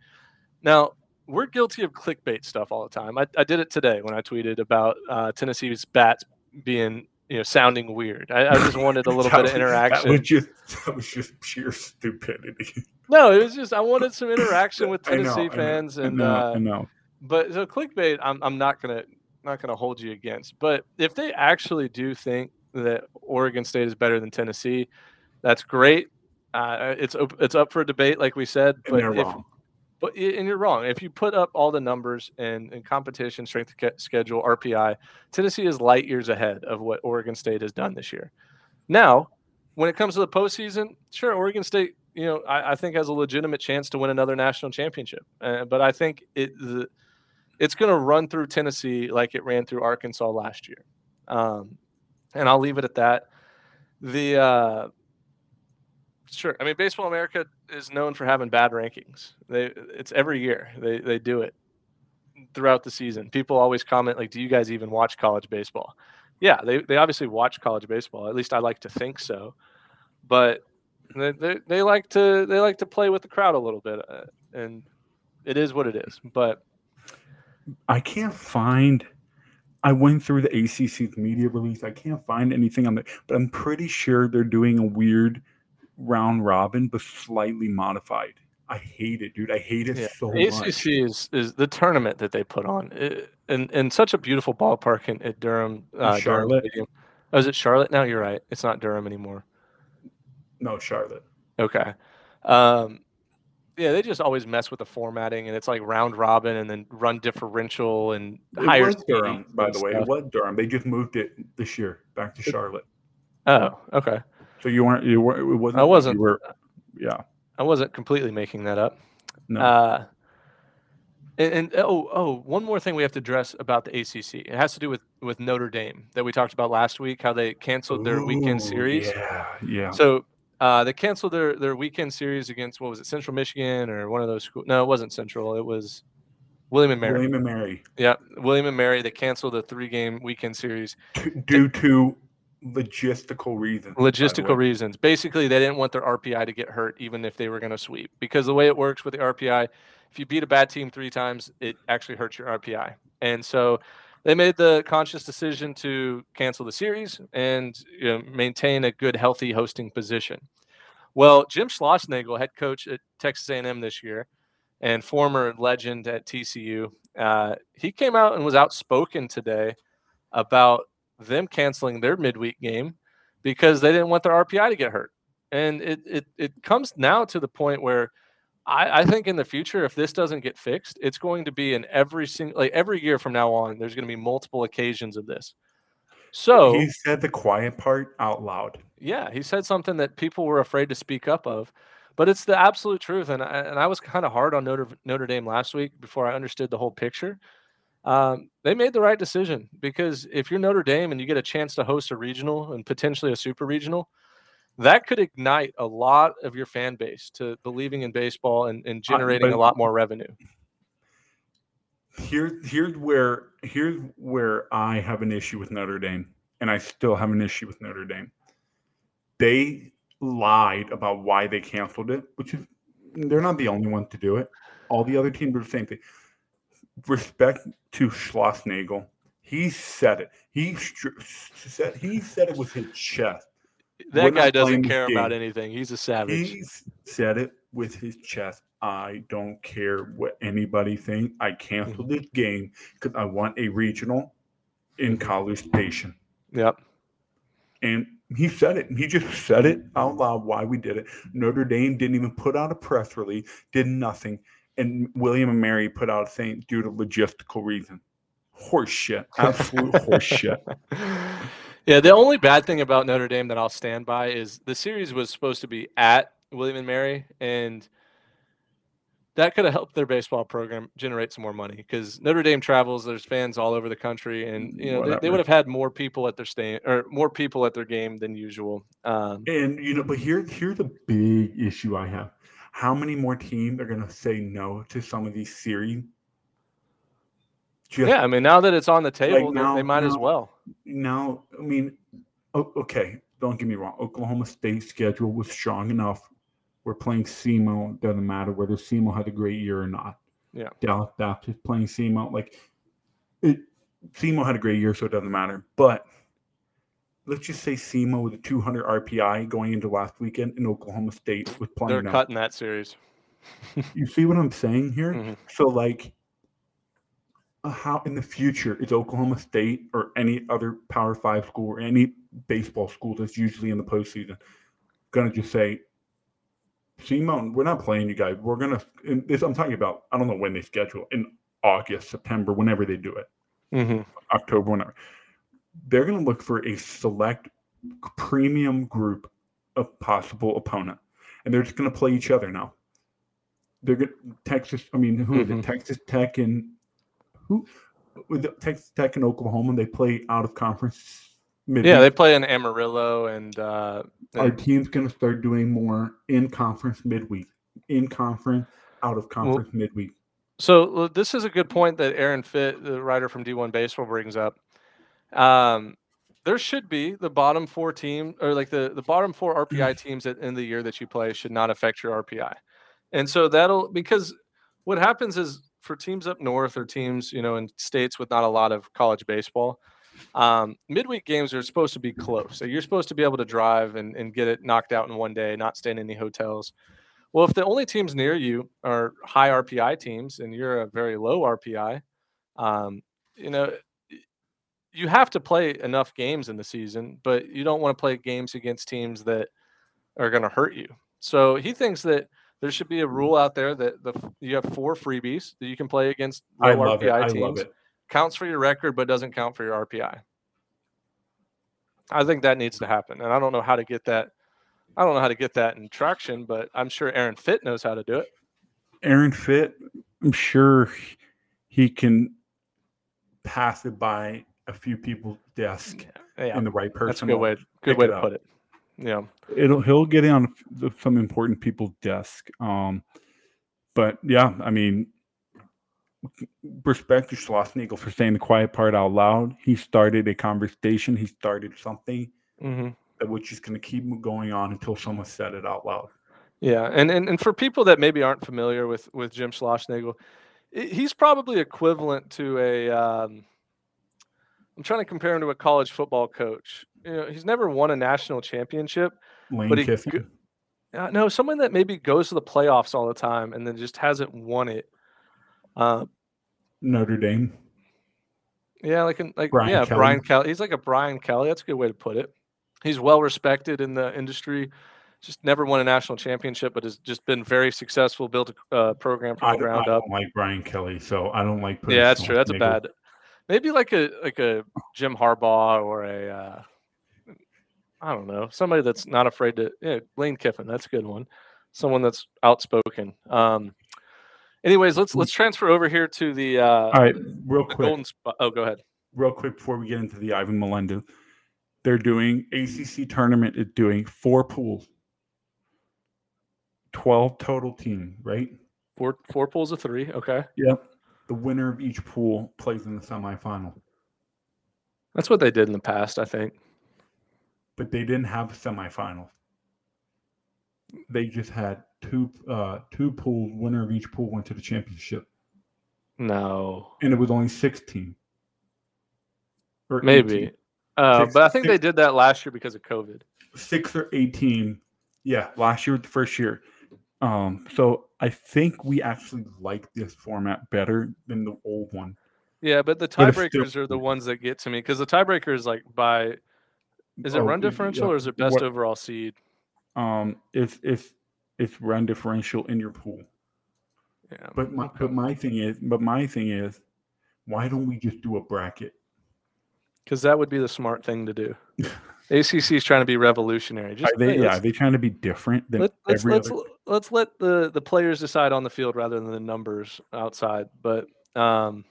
Now we're guilty of clickbait stuff all the time. I, I did it today when I tweeted about uh, Tennessee's bats being you know sounding weird. I, I just wanted a (laughs) little bit of interaction. That was just that was just pure stupidity. No, it was just I wanted some interaction with (laughs) I know, Tennessee I know, fans, I and know, uh, I know. but so clickbait, I'm I'm not gonna not gonna hold you against. But if they actually do think that Oregon State is better than Tennessee, that's great. Uh, it's it's up for debate, like we said. But they're if, wrong. But and you're wrong. If you put up all the numbers and, and competition, strength schedule, RPI, Tennessee is light years ahead of what Oregon State has done this year. Now, when it comes to the postseason, sure, Oregon State, you know, I, I think has a legitimate chance to win another national championship. Uh, but I think it the, it's going to run through Tennessee like it ran through Arkansas last year. Um, and I'll leave it at that. The uh, sure, I mean, Baseball America is known for having bad rankings. They it's every year they they do it throughout the season. People always comment like, "Do you guys even watch college baseball?" Yeah, they they obviously watch college baseball. At least I like to think so. But they they, they like to they like to play with the crowd a little bit, uh, and it is what it is. But I can't find. I went through the ACC's media release. I can't find anything on it, but I'm pretty sure they're doing a weird round robin, but slightly modified. I hate it, dude. I hate it Yeah, so ACC much. is is the tournament that they put on, it, and and such a beautiful ballpark in, at Durham. Uh, Durham Charlotte? Stadium. Oh, is it Charlotte now? You're right. It's not Durham anymore. No, Charlotte. Okay. Um, yeah, they just always mess with the formatting, and it's like round robin, and then run differential and It higher. was Durham, by the way. stuff. It was Durham. They just moved it this year back to Charlotte. Oh, okay. So you weren't. You were. It wasn't. I wasn't. You were, yeah. I wasn't completely making that up. No. Uh, and, and oh, oh, one more thing we have to address about the ACC. It has to do with with Notre Dame that we talked about last week. How they canceled their weekend series. Yeah. Yeah. So uh, they canceled their their weekend series against what was it, Central Michigan or one of those schools? No, it wasn't Central. It was William and Mary. William and Mary, Yeah, William and Mary. They canceled the three game weekend series. due to logistical reasons. logistical reasons. Basically, they didn't want their RPI to get hurt, even if they were going to sweep. Because the way it works with the RPI, if you beat a bad team three times, it actually hurts your RPI. And so they made the conscious decision to cancel the series and you know, maintain a good, healthy hosting position. Well, Jim Schlossnagle, head coach at Texas A&M this year, and former legend at TCU, uh, he came out and was outspoken today about them canceling their midweek game because they didn't want their RPI to get hurt. And it it, it comes now to the point where I, I think in the future, if this doesn't get fixed, it's going to be in every single like every year from now on, there's going to be multiple occasions of this. So He said the quiet part out loud. yeah, he said something that people were afraid to speak up of, but it's the absolute truth. And I, and I was kind of hard on Notre Notre Dame last week before I understood the whole picture. Um, they made the right decision because if you're Notre Dame and you get a chance to host a regional and potentially a super regional, that could ignite a lot of your fan base to believing in baseball and, and generating a lot more revenue. Here, here's where here's where I have an issue with Notre Dame, and I still have an issue with Notre Dame. They lied about why they canceled it, which is they're not the only one to do it. All the other teams do the same thing. Respect to Schlossnagle, he said it. He str- said he said it with his chest. That We're guy doesn't care about anything. He's a savage. He said it with his chest. I don't care what anybody thinks. I canceled Mm-hmm. this game because I want a regional in College Station. Yep. And he said it. He just said it out loud why we did it. Notre Dame didn't even put out a press release, did nothing. And William and Mary put out a thing due to logistical reason. Horseshit. Absolute (laughs) horse shit. Yeah, the only bad thing about Notre Dame that I'll stand by is the series was supposed to be at William and Mary, and that could have helped their baseball program generate some more money because Notre Dame travels. There's fans all over the country, and you know they, they would have had more people at their stay or more people at their game than usual. Um, And you know, but here here's the big issue I have. How many more teams are gonna say no to some of these series? Just yeah, I mean now that it's on the table, they- now- they might as well. now, I mean, okay, don't get me wrong. Oklahoma State schedule was strong enough. We're playing SEMO. Doesn't matter whether SEMO had a great year or not. Yeah. Dallas Baptist playing SEMO. Like, it, SEMO had a great year, so it doesn't matter. But let's just say SEMO with a 200 RPI going into last weekend, in Oklahoma State was playing. They're cutting that series. (laughs) You see what I'm saying here? Mhm. So, like, uh, how in the future is Oklahoma State or any other Power Five school or any baseball school that's usually in the postseason going to just say, Simone, we're not playing you guys. We're going to, this I'm talking about, I don't know when they schedule in August, September, whenever they do it, Mm-hmm. October, whenever. They're going to look for a select premium group of possible opponent, and they're just going to play each other now. They're going Texas. I mean, who is Mhm. it? Texas Tech and who? With Texas Tech and Oklahoma, they play out of conference. Midweek. Yeah, they play in Amarillo and uh, Our and- team's going to start doing more in conference midweek, in conference, out of conference midweek. So this is a good point that Aaron Fitt, the writer from D1 Baseball, brings up. Um, there should be the bottom four team or like the the bottom four RPI teams at the end of the year that you play should not affect your RPI, and so that'll because what happens is for teams up north or teams you know in states with not a lot of college baseball, um, midweek games are supposed to be close. So you're supposed to be able to drive and, and get it knocked out in one day, not stay in any hotels. Well, if the only teams near you are high RPI teams and you're a very low RPI, um, you know, you have to play enough games in the season, but you don't want to play games against teams that are going to hurt you. So he thinks that there should be a mm-hmm. rule out there that the you have four freebies that you can play against love RPI it. I teams. love it. Counts for your record, but doesn't count for your RPI. I think that needs to happen, and I don't know how to get that. I don't know how to get that in traction, but I'm sure Aaron Fitt knows how to do it. Aaron Fitt, I'm sure he can pass it by a few people's desk Yeah, and the right person. that's a good way. Good way to up. put it. Yeah. It'll he'll get on some important people's desk. Um, but yeah, I mean, respect to Schlossnagle for saying the quiet part out loud. He started a conversation. He started something hmm that which is going to keep going on until someone said it out loud. Yeah, and, and and for people that maybe aren't familiar with with Jim Schlossnagle, he's probably equivalent to a. Um, I'm trying to compare him to a college football coach. You know, he's never won a national championship. Lane But he Kiffin. Uh, no, someone that maybe goes to the playoffs all the time and then just hasn't won it. Uh, Notre Dame. yeah, like an, like Brian yeah, Kelly. Brian Kelly. He's like a Brian Kelly. That's a good way to put it. He's well respected in the industry. Just never won a national championship, but has just been very successful. Built a uh, program from I, the ground I up. don't like Brian Kelly, so I don't like. putting Yeah, that's true. That's a bad. Maybe like a like a Jim Harbaugh or a uh, I don't know somebody that's not afraid to. Yeah, Lane Kiffin. That's a good one. Someone that's outspoken. Um. Anyways, let's let's transfer over here to the uh, All right, real quick. golden spot. Oh, go ahead. real quick before we get into the Ivan Melendez, they're doing ACC tournament is doing four pools, twelve total team, right? Four four pools of three. Okay, Yep. The winner of each pool plays in the semifinal, that's what they did in the past. I think. but they didn't have a semifinal. They just had two uh two pools. Winner of each pool went to the championship, No, and it was only sixteen. Or maybe. 18. Uh, Six- but I think they did that last year because of COVID. six or 18 yeah last year was the first year um so i think we actually like this format better than the old one Yeah, but the it's still- tiebreakers are the ones that get to me because the tiebreaker is like by is it Oh, run differential yeah, or is it best what- overall seed? um it's it's it's run differential in your pool Yeah. but my but my thing is but my thing is why don't we just do a bracket? because that would be the smart thing to do. (laughs) ACC is trying to be revolutionary. Just Are they, yeah, are they trying to be different than let, let's every let's other? let's let the the players decide on the field rather than the numbers outside. But um,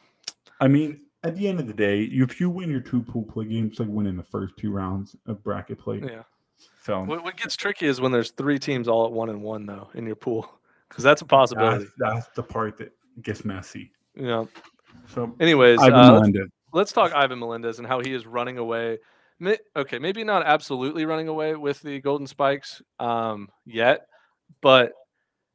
I mean, at the end of the day, if you win your two pool play games, like winning the first two rounds of bracket play. yeah, So what, what gets tricky is when there's three teams all at one and one though in your pool, because that's a possibility. that's, that's the part that gets messy. Yeah. So Anyways, Ivan uh, let's, Melendez. let's talk Ivan Melendez and how he is running away. Okay, maybe not absolutely running away with the Golden Spikes um, yet, but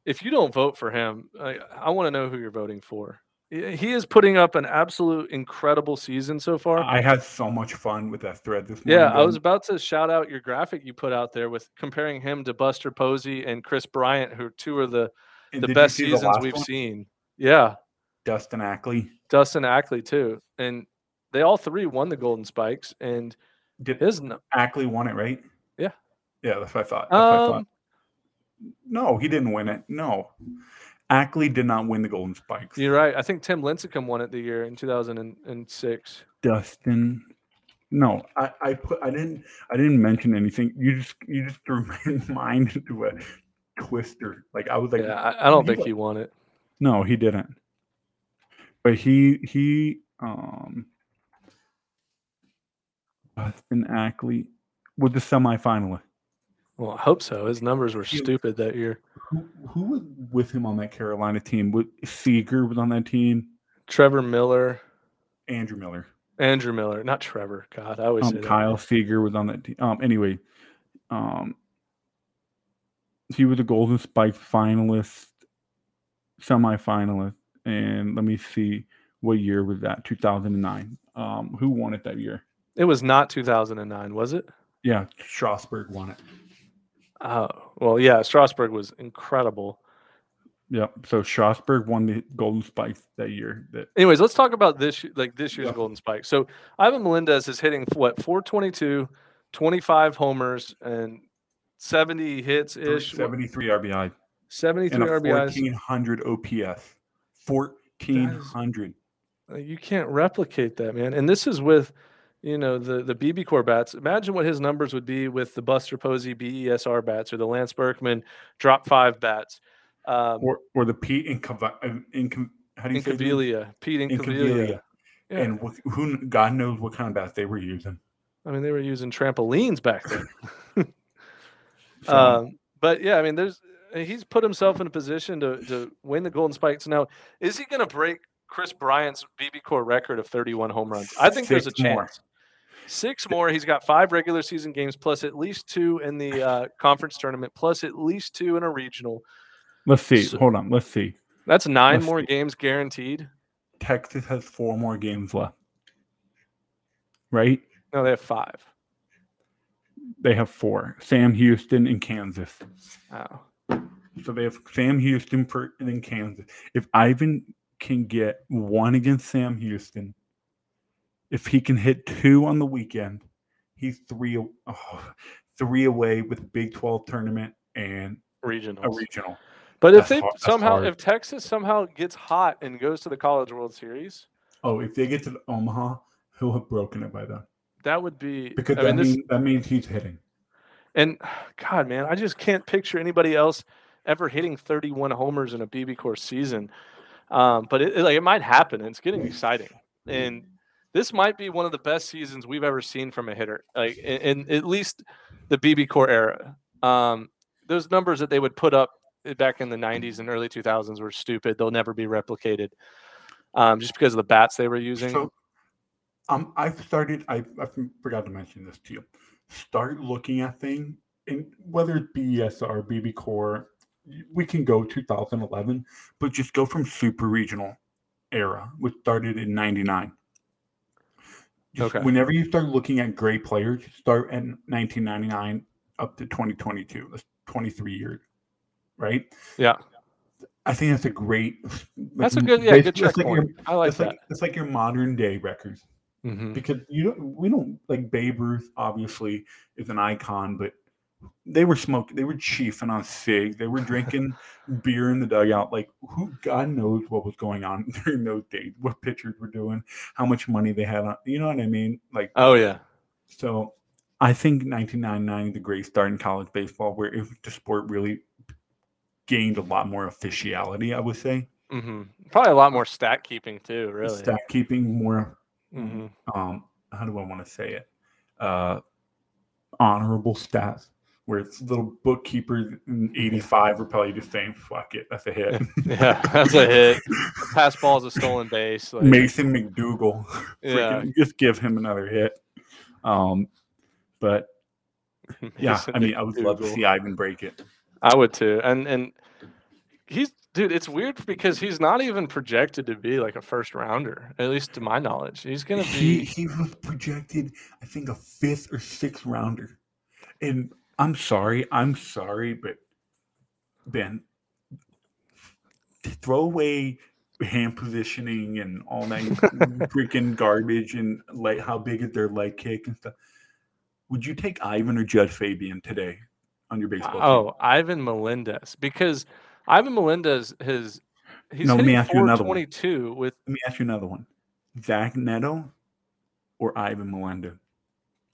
if you don't vote for him, I, I want to know who you're voting for. He is putting up an absolute incredible season so far. I had so much fun with that thread this morning. Yeah, I was about to shout out your graphic you put out there with comparing him to Buster Posey and Kris Bryant, who are two of the, And the best see the seasons last we've one? seen. Yeah, Dustin Ackley. Dustin Ackley too, and they all three won the Golden Spikes, and Did his n- Ackley won it, right? Yeah. Yeah, that's what I thought. That's what I thought. um, No, he didn't win it. No. Ackley did not win the Golden Spikes. you're right. I think Tim Lincecum won it the year in 2006. Dustin. No, I, I put I didn't I didn't mention anything. You just you just threw (laughs) my mind into a twister. Like I was like, yeah, I, I don't think he won it. no, he didn't. But he he um Dustin Ackley with the semifinalist. Well, I hope so. His numbers were stupid that year. Who who was with him on that Carolina team? Was Seager was on that team? Trevor Miller, Andrew Miller. Andrew Miller, not Trevor. God, I always Um. Kyle Seager was on that team. Um, anyway, um, he was a Golden Spike finalist, semifinalist, and let me see what year was that? Two thousand and nine. Um, who won it that year? It was not 2009, was it? Yeah, Strasburg won it. Oh, well, yeah. Strasburg was incredible. Yep. So Strasburg won the Golden Spike that year. That Anyways, let's talk about this like this year's Yeah. Golden Spike. So Ivan Melendez is hitting what 422, 25 homers and 70 hits ish, seventy three RBI 73 and a RBIs. fourteen hundred OPS. Fourteen hundred. Uh, You can't replicate that, man. And this is with, you know, the the BBCOR bats. Imagine what his numbers would be with the Buster Posey BESR bats or the Lance Berkman drop five bats. Um, Or or the Pete in in how do you say Pete. Incaviglia. Yeah. And who God knows what kind of bats they were using. I mean, they were using trampolines back then. So, (laughs) (laughs) Um, but yeah, I mean, there's uh, he's put himself in a position to to win the Golden Spikes. Now, is he going to break Kris Bryant's BBCOR record of 31 home runs? I think there's a chance. more. Six more. He's got five regular season games, plus at least two in the uh, conference tournament, plus at least two in a regional. let's see. so- Hold on. Let's see. That's 9 Let's more see. games guaranteed. Texas has four more games left. Right? No, they have five. They have four. Sam Houston and Kansas. Wow. So they have Sam Houston and then Kansas. If Ivan can get one against Sam Houston, if he can hit two on the weekend, he's three oh, three away with the Big 12 tournament and regional a regional. But if That's they hard- somehow, if Texas somehow gets hot and goes to the College World Series, Oh, if they get to Omaha, he'll have broken it by then. that would be Because I that, mean, this, mean, that means he's hitting. And God, man, I just can't picture anybody else ever hitting 31 homers in a BBCOR season. Um, but it, it- like it might happen. And it's getting exciting, and this might be one of the best seasons we've ever seen from a hitter, like in, in at least the BBCOR era. Um, those numbers that they would put up back in the 90s and early 2000s were stupid. They'll never be replicated, um, just because of the bats they were using. So, um, I've started. I I forgot to mention this to you. Start looking at things, and whether it be ESR, BB Core, we can go 2011, but just go from super regional era, which started in '99. Okay. Whenever you start looking at great players, start at 1999 up to 2022. That's 23 years, right? yeah, I think that's a great. that's a good, yeah, good it's like your- I like that. like it's like your modern day records Mhm. because you don't we don't like Babe Ruth obviously is an icon, but they were smoking, they were chiefing on cigs, they were (laughs) drinking beer in the dugout. Like, who God knows what was going on (laughs) during those days, what pitchers were doing, how much money they had on, you know what I mean? Like, Oh yeah. so I think 1999, the great start in college baseball, where it, the sport really gained a lot more officiality, I would say. hmm Probably a lot more stat keeping too. Really. Stat keeping, more, hmm um, how do I want to say it? Uh, honorable stats. Where it's little bookkeepers in 85 are probably just saying, fuck it, that's a hit. (laughs) Yeah, that's a hit. Pass ball is a stolen base. Like, Mason McDougal. yeah. Freaking just give him another hit. Um, but (laughs) yeah, I mean, I would love to see Ivan break it. I would too. And and he's dude, it's weird because he's not even projected to be like a first rounder, at least to my knowledge. He's gonna He be he was projected, I think, a fifth or sixth rounder. And I'm sorry, I'm sorry, but Ben, throw away hand positioning and all that (laughs) freaking garbage and like how big is their leg kick and stuff. Would you take Ivan or Jud Fabian today on your baseball oh, team? oh, Ivan Melendez. Because Ivan Melendez has he's No, let me hitting ask you another one. 422 with Let me ask you another one. Zach Neto or Ivan Melendez?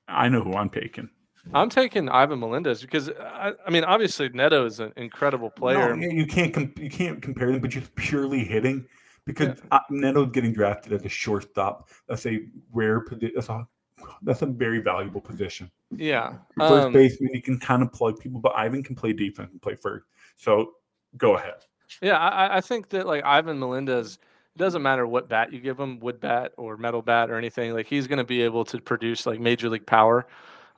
I know who I'm taking. I'm taking Ivan Melendez because I, I mean obviously Neto is an incredible player. No, you can't you can't compare them, but just purely hitting because uh, Neto's getting drafted as a shortstop. That's a rare position. That's a that's a very valuable position. Yeah. First um, baseman, you can kind of plug people, but Ivan can play defense and play first. So go ahead. Yeah, I, I- I think that like Ivan Melendez, it doesn't matter what bat you give him, wood bat or metal bat or anything, like he's going to be able to produce like major league power.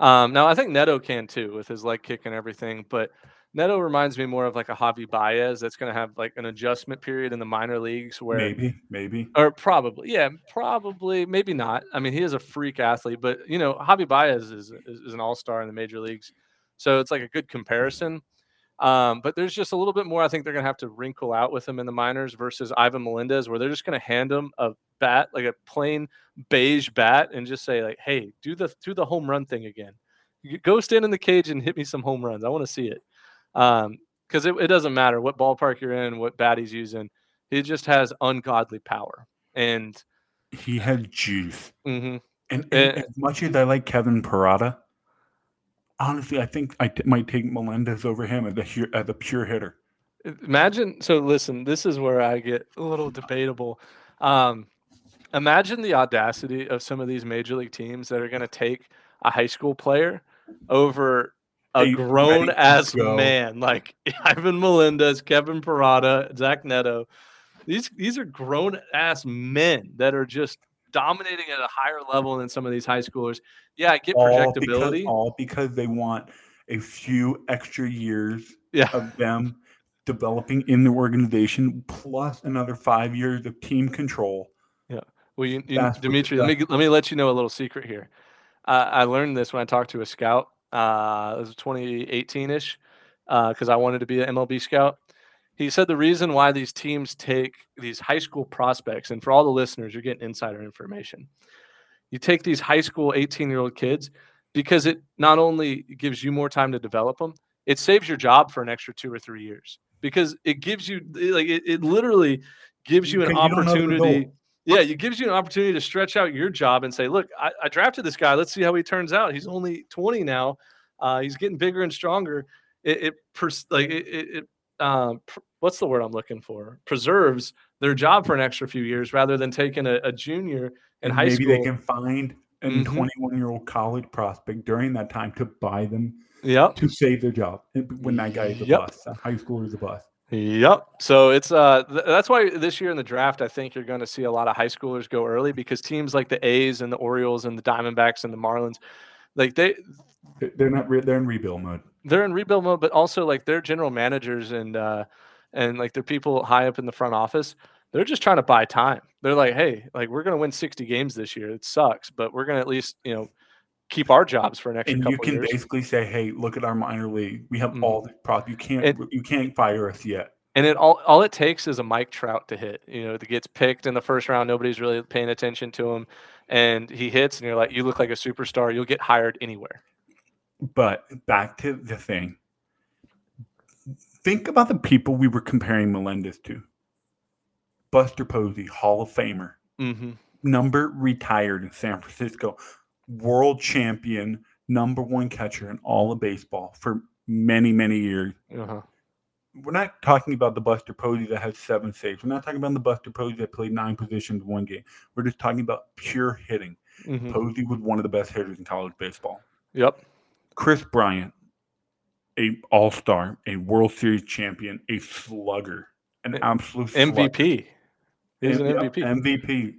Um, now I think Neto can too with his leg kick and everything, but Neto reminds me more of like a Javi Baez that's going to have like an adjustment period in the minor leagues where Maybe, maybe. or probably, yeah, probably, maybe not. I mean, he is a freak athlete, but you know, Javi Baez is is, is an all star in the major leagues, so it's like a good comparison. Um, but there's just a little bit more. I think they're gonna have to wrinkle out with him in the minors versus Ivan Melendez, where they're just gonna hand him a bat, like a plain beige bat, and just say like, "Hey, do the do the home run thing again. Go stand in the cage and hit me some home runs. I want to see it." Um, because it, it doesn't matter what ballpark you're in, what bat he's using. He just has ungodly power. And He had juice. mhm, And, and Eh. as much as I like Kevin Parada, honestly, I think I t- might take Melendez over him as a, as a pure hitter. imagine. So listen, this is where I get a little debatable. Um, imagine the audacity of some of these major league teams that are going to take a high school player over a Hey, grown ass man like (laughs) Ivan Melendez, Kevin Parada, Zach Neto. These these are grown ass men that are just dominating at a higher level than some of these high schoolers. Yeah, I get all projectability. because, all because they want a few extra years yeah, of them developing in the organization plus another five years of team control. Yeah. Well, you, you, Dimitri, let me let me let you know a little secret here. Uh, I learned this when I talked to a scout. Uh, it was 2018 ish, because I wanted to be an MLB scout. He said the reason why these teams take these high school prospects, and for all the listeners, you're getting insider information. You take these high school 18 year old kids because it not only gives you more time to develop them, it saves your job for an extra two or three years because it gives you like it, it literally gives you an you don't know the result. opportunity. Yeah, it gives you an opportunity to stretch out your job and say, "Look, I, I drafted this guy. Let's see how he turns out. He's only 20 now. Uh, he's getting bigger and stronger. It, it pers- like it, it um, pr- what's the word I'm looking for? Preserves their job for an extra few years rather than taking a, a junior in And high maybe school. Maybe they can find a Mhm. 21 year old college prospect during that time to buy them Yep. to save their job when that guy is a Yep. bust. That high schooler is a bust. Yep. So it's uh th- that's why this year in the draft I think you're going to see a lot of high schoolers go early because teams like the A's and the Orioles and the Diamondbacks and the Marlins like they They're- not. Re- they're in rebuild mode. they're in rebuild mode but also like their general managers and uh and like their people high up in the front office they're just trying to buy time. They're like, "Hey, like we're going to win 60 games this year. It sucks, but we're going to at least, you know, keep our jobs for an extra And couple you can years." basically say, "Hey, look at our minor league. We have Mhm. all the prop. You can't. It- you can't fire us yet." And it all all it takes is a Mike Trout to hit. You know, that gets picked in the first round. Nobody's really paying attention to him, and he hits, and you're like, you look like a superstar. You'll get hired anywhere. But back to the thing. Think about the people we were comparing Melendez to. Buster Posey, Hall of Famer, Mm-hmm. number retired in San Francisco, world champion, number one catcher in all of baseball for many, many years. Uh-huh. We're not talking about the Buster Posey that has seven saves. We're not talking about the Buster Posey that played nine positions in one game. We're just talking about pure hitting. Mhm. Posey was one of the best hitters in college baseball. Yep. Kris Bryant, a All Star, a World Series champion, a slugger, an absolute slugger. MVP. He's an MVP. MVP.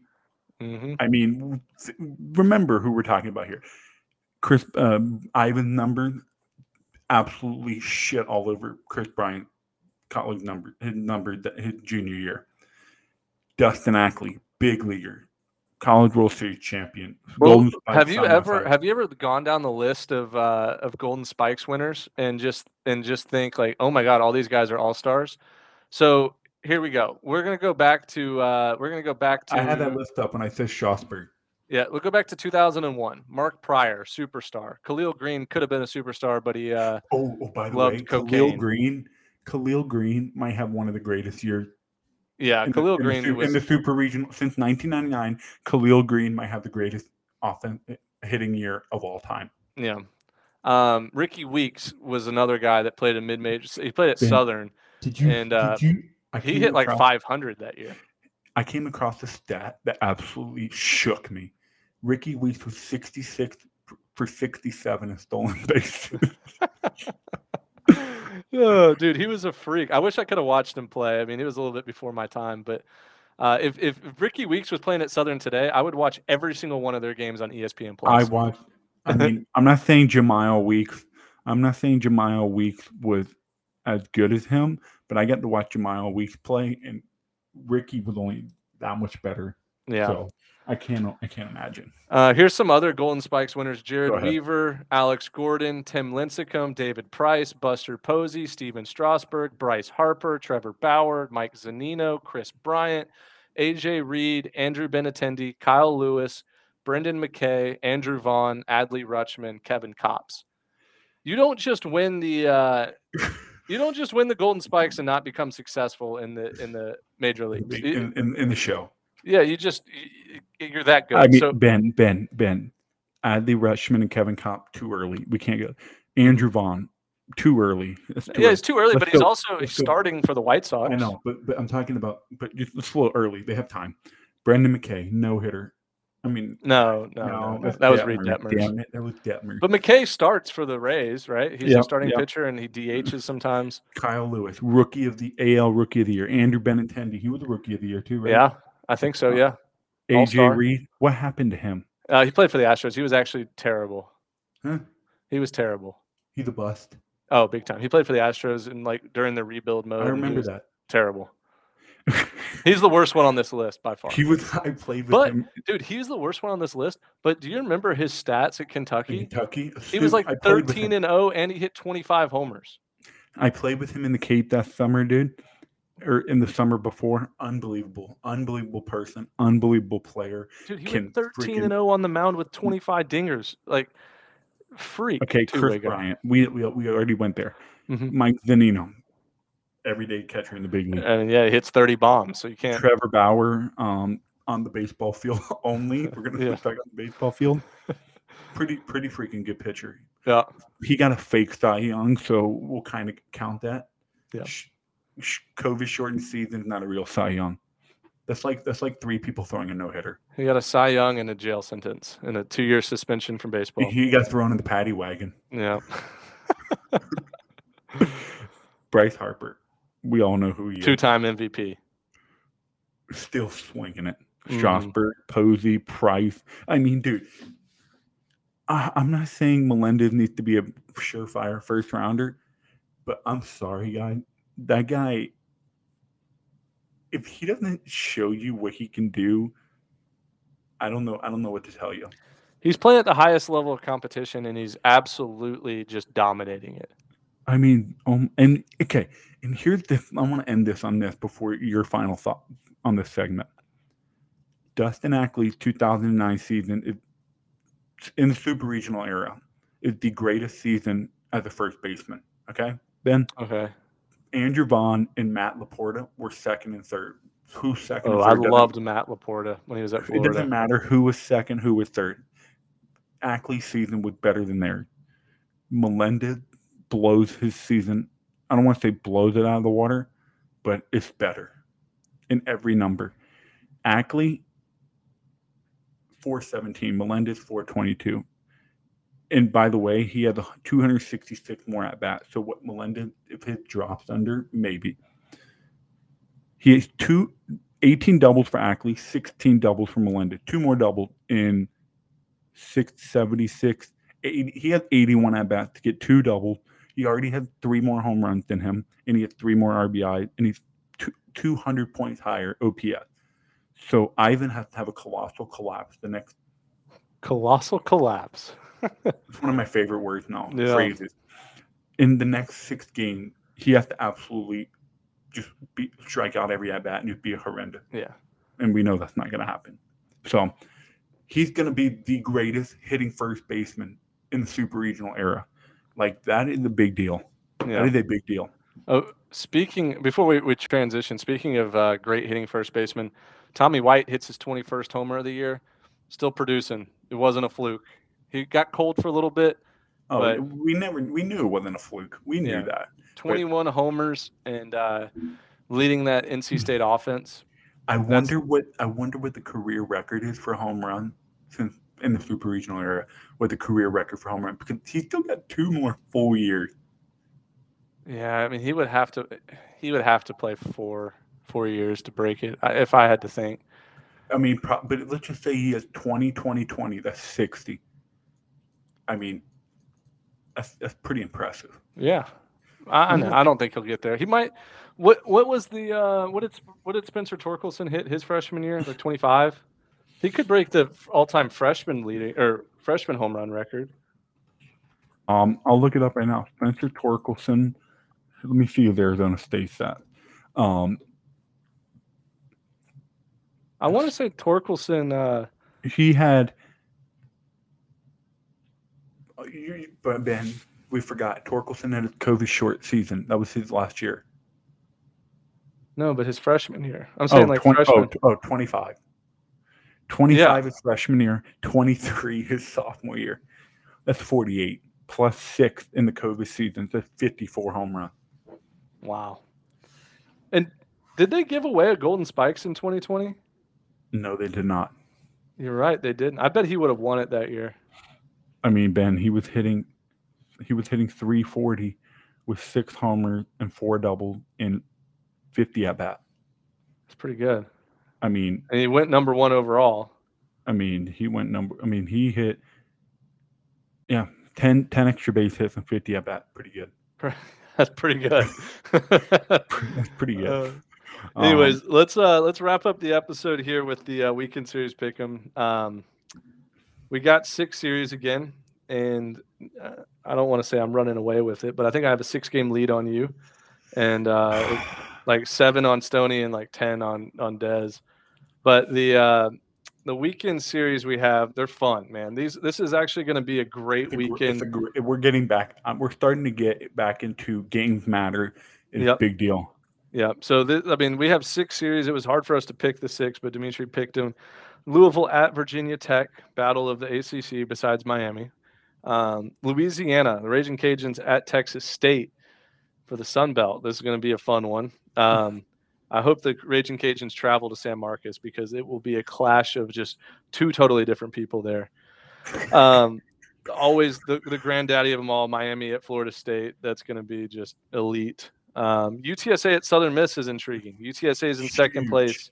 hmm I mean, remember who we're talking about here. Chris um, Ivan number absolutely shit all over Kris Bryant college number his number his junior year. Dustin Ackley, big leaguer, college World Series champion. Well, Golden Spikes have you ever have you ever gone down the list of uh, of Golden Spikes winners and just and just think like, oh my god, all these guys are all stars. So here we go. We're gonna go back to uh, we're gonna go back to I had that list up when I said Strasburg. yeah. We'll go back to 2001. Mark Prior, superstar. Khalil Greene could have been a superstar, but he uh, Oh, oh by the Loved way, Khalil cocaine. Green, Khalil Greene might have one of the greatest years yeah, in the- Khalil in the was in the Super Regional since 1999. Khalil Greene might have the greatest offense hitting year of all time. yeah. Um, Rickie Weeks was another guy that played a mid major. He played at Ben, Southern. Did you? And, uh, did you? I He hit like 500 that year. I came across a stat that absolutely shook me. Rickie Weeks was 66 for 67 in stolen (laughs) bases. (laughs) oh, (laughs) dude, he was a freak. I wish I could have watched him play. I mean, it was a little bit before my time, but uh, if, if Rickie Weeks was playing at Southern today, I would watch every single one of their games on ESPN Plus. I watch. I (laughs) mean, I'm not saying Jemile Weeks. I'm not saying Jemile Weeks was as good as him, but I got to watch Jemile Weeks play, and Rickie was only that much better. yeah. So I can't. I can't imagine. Uh, here's some other Golden Spikes winners: Jered. Weaver, Alex Gordon, Tim Lincecum, David Price, Buster Posey, Stephen Strasburg, Bryce Harper, Trevor Bauer, Mike Zunino, Kris Bryant, AJ Reed, Andrew Benintendi, Kyle Lewis, Brendan McKay, Andrew Vaughn, Adley Rutschman, Kevin Kopps. You don't just win the uh, you don't just win the Golden Spikes and not become successful in the in the major leagues. In, in, in the show. Yeah, you just you're that good. I mean, so Ben, Ben, Ben, uh, Adley Rutschman and Kevin Kopp too early. We can't go. Andrew Vaughn too early. Too yeah, early. it's too early, Let's but he's also Let's go. starting for the White Sox. I know, but but I'm talking about but it's a little early. They have time. Brendan McKay, no hitter. I mean, No, no, no, that's that was Reid Detmers. Damn it, that was Detmer. But McKay starts for the Rays, right? He's a Yep, starting yep. pitcher and he DHs sometimes. Kyle Lewis, rookie of the AL Rookie of the Year. Andrew Benintendi, he was a Rookie of the Year too, right? Yeah, I think so. Yeah, AJ. Reed, what happened to him? uh, he played for the Astros. He was actually terrible. Huh? He was terrible. He's a bust. Oh, big time. He played for the Astros and like during the rebuild mode. I remember that. Terrible. (laughs) He's the worst one on this list by far. he was. (laughs) I played with But him dude, he's the worst one on this list. But do you remember his stats at Kentucky? Kentucky. He was like I played with 13 and 0 and he hit 25 homers. I played with him in the Cape that summer, dude, or in the summer before. Unbelievable, unbelievable person, unbelievable player. Dude, he Can went 13 freaking- and 0 on the mound with 25 dingers. Like freak. Okay, Kris. Bryant. We, we we already went there. Mhm. Mike Zunino, everyday catcher in the big league. And yeah, he hits 30 bombs, so you can't. Trevor Bauer, um, on the baseball (laughs) field only. We're gonna Yeah. back on the baseball field. (laughs) Pretty pretty freaking good pitcher. Yeah, He got a fake Cy Young, so we'll kind of count that. Yeah. COVID shortened season, is not a real Cy Young. That's like that's like three people throwing a no hitter. he got a Cy Young and a jail sentence and a two-year suspension from baseball. He got thrown in the paddy wagon. Yeah, (laughs) Bryce Harper, we all know who he is. two-time MVP. Still swinging it. Mm-hmm. Strasburg, Posey, Price. I mean, dude, I, I'm not saying Melendez needs to be a surefire first rounder, but I'm sorry, guy. That guy, if he doesn't show you what he can do, I don't know. I don't know what to tell you. He's playing at the highest level of competition, and he's absolutely just dominating it. I mean, um, and okay, and here's the. I want to end this on this before your final thought on this segment. Dustin Ackley's 2009 season is in the super regional era is the greatest season as a first baseman. Okay, Ben, Okay. Andrew Vaughn, and Matt LaPorta were second and third. Who second? Oh, and I loved Matt LaPorta when he was at It doesn't matter who was second, who was third. Ackley's season was better than theirs. Melendez blows his season. I don't want to say blows it out of the water, but it's better in every number. Ackley, 417. Melendez, 422. And by the way, he had the 266 more at bat. So what Melendez, if his drops under, maybe. He has two 18 doubles for Ackley, 16 doubles for Melendez. Two more doubles in 676. 80, he has 81 at bats to get two doubles. He already has three more home runs than him, and he has three more RBI, and he's two, 200 points higher OPS. So Ivan has to have a colossal collapse the next. Colossal collapse. It's one of my favorite words now, Yeah. phrases. In the next six games, he has to absolutely just be, strike out every at bat and just be horrendous. Yeah. and we know that's not going to happen. So he's going to be the greatest hitting first baseman in the super regional era. Like that is a big deal. That Yeah. is a big deal. Oh, speaking before we, we transition, speaking of uh, great hitting first baseman, Tommy White hits his 21st homer of the year, still producing. It wasn't a fluke. He got cold for a little bit. Oh, But- we never we knew it wasn't a fluke. We knew Yeah. that. 21 homers and uh, leading that NC State offense. I That's- wonder what I wonder what the career record is for home run since in the super regional era. What the career record for home run because he's still got two more full years. Yeah, I mean he would have to he would have to play four four years to break it if I had to think. I mean, but let's just say he has 20, 20, 20. That's 60. I mean, that's, that's pretty impressive. Yeah, I, I. Don't think he'll get there. He might. What what was the uh, what did what did Spencer Torkelson hit his freshman year? Like 25. He could break the all time freshman leading or freshman home run record. Um, I'll look it up right now. Spencer Torkelson. Let me see if Arizona State's at. Um, I want to say Torkelson. Uh, he had. Oh, you- But Ben, we forgot. Torkelson had a COVID short season. That was his last year. no, but his freshman year. I'm saying oh, like 20 freshman. oh, oh, 25. 25 his freshman year, 23 his sophomore year. That's 48 plus six in the COVID season. That's 54 home run. Wow. And did they give away a Golden Spikes in 2020? No, they did not. You're right, they didn't. I bet he would have won it that year. I mean, Ben, he was hitting he was hitting 340 with six homers and four doubles in 50 at bat. It's pretty good. I mean, And he went number one overall. I mean, he went number I mean, he hit yeah, 10, 10 extra base hits and 50 at bat. Pretty good. (laughs) That's pretty good. (laughs) That's pretty good. Uh, Um, anyways, let's uh let's wrap up the episode here with the uh, weekend series pick'em. Um, we got six series again, and uh, I don't want to say I'm running away with it, but I think I have a six game lead on you, and uh, (sighs) like seven on Stony and like ten on on Dez. But the uh, the weekend series we have, they're fun, man. These this is actually going to be a great It's a gr- weekend. A gr- we're getting back. um, We're starting to get back into games matter. It's Yep. a big deal. Yeah. So th- I mean, we have six series. It was hard for us to pick the six, but Dimitri picked them. Louisville at Virginia Tech, battle of the ACC besides Miami. Um, Louisiana, the Raging Cajuns at Texas State for the Sun Belt. This is going to be a fun one. Um, I hope the Raging Cajuns travel to San Marcos because it will be a clash of just two totally different people there. Um, always the, the granddaddy of them all, Miami at Florida State. That's going to be just elite. Um, UTSA at Southern Miss is intriguing. UTSA is in second place,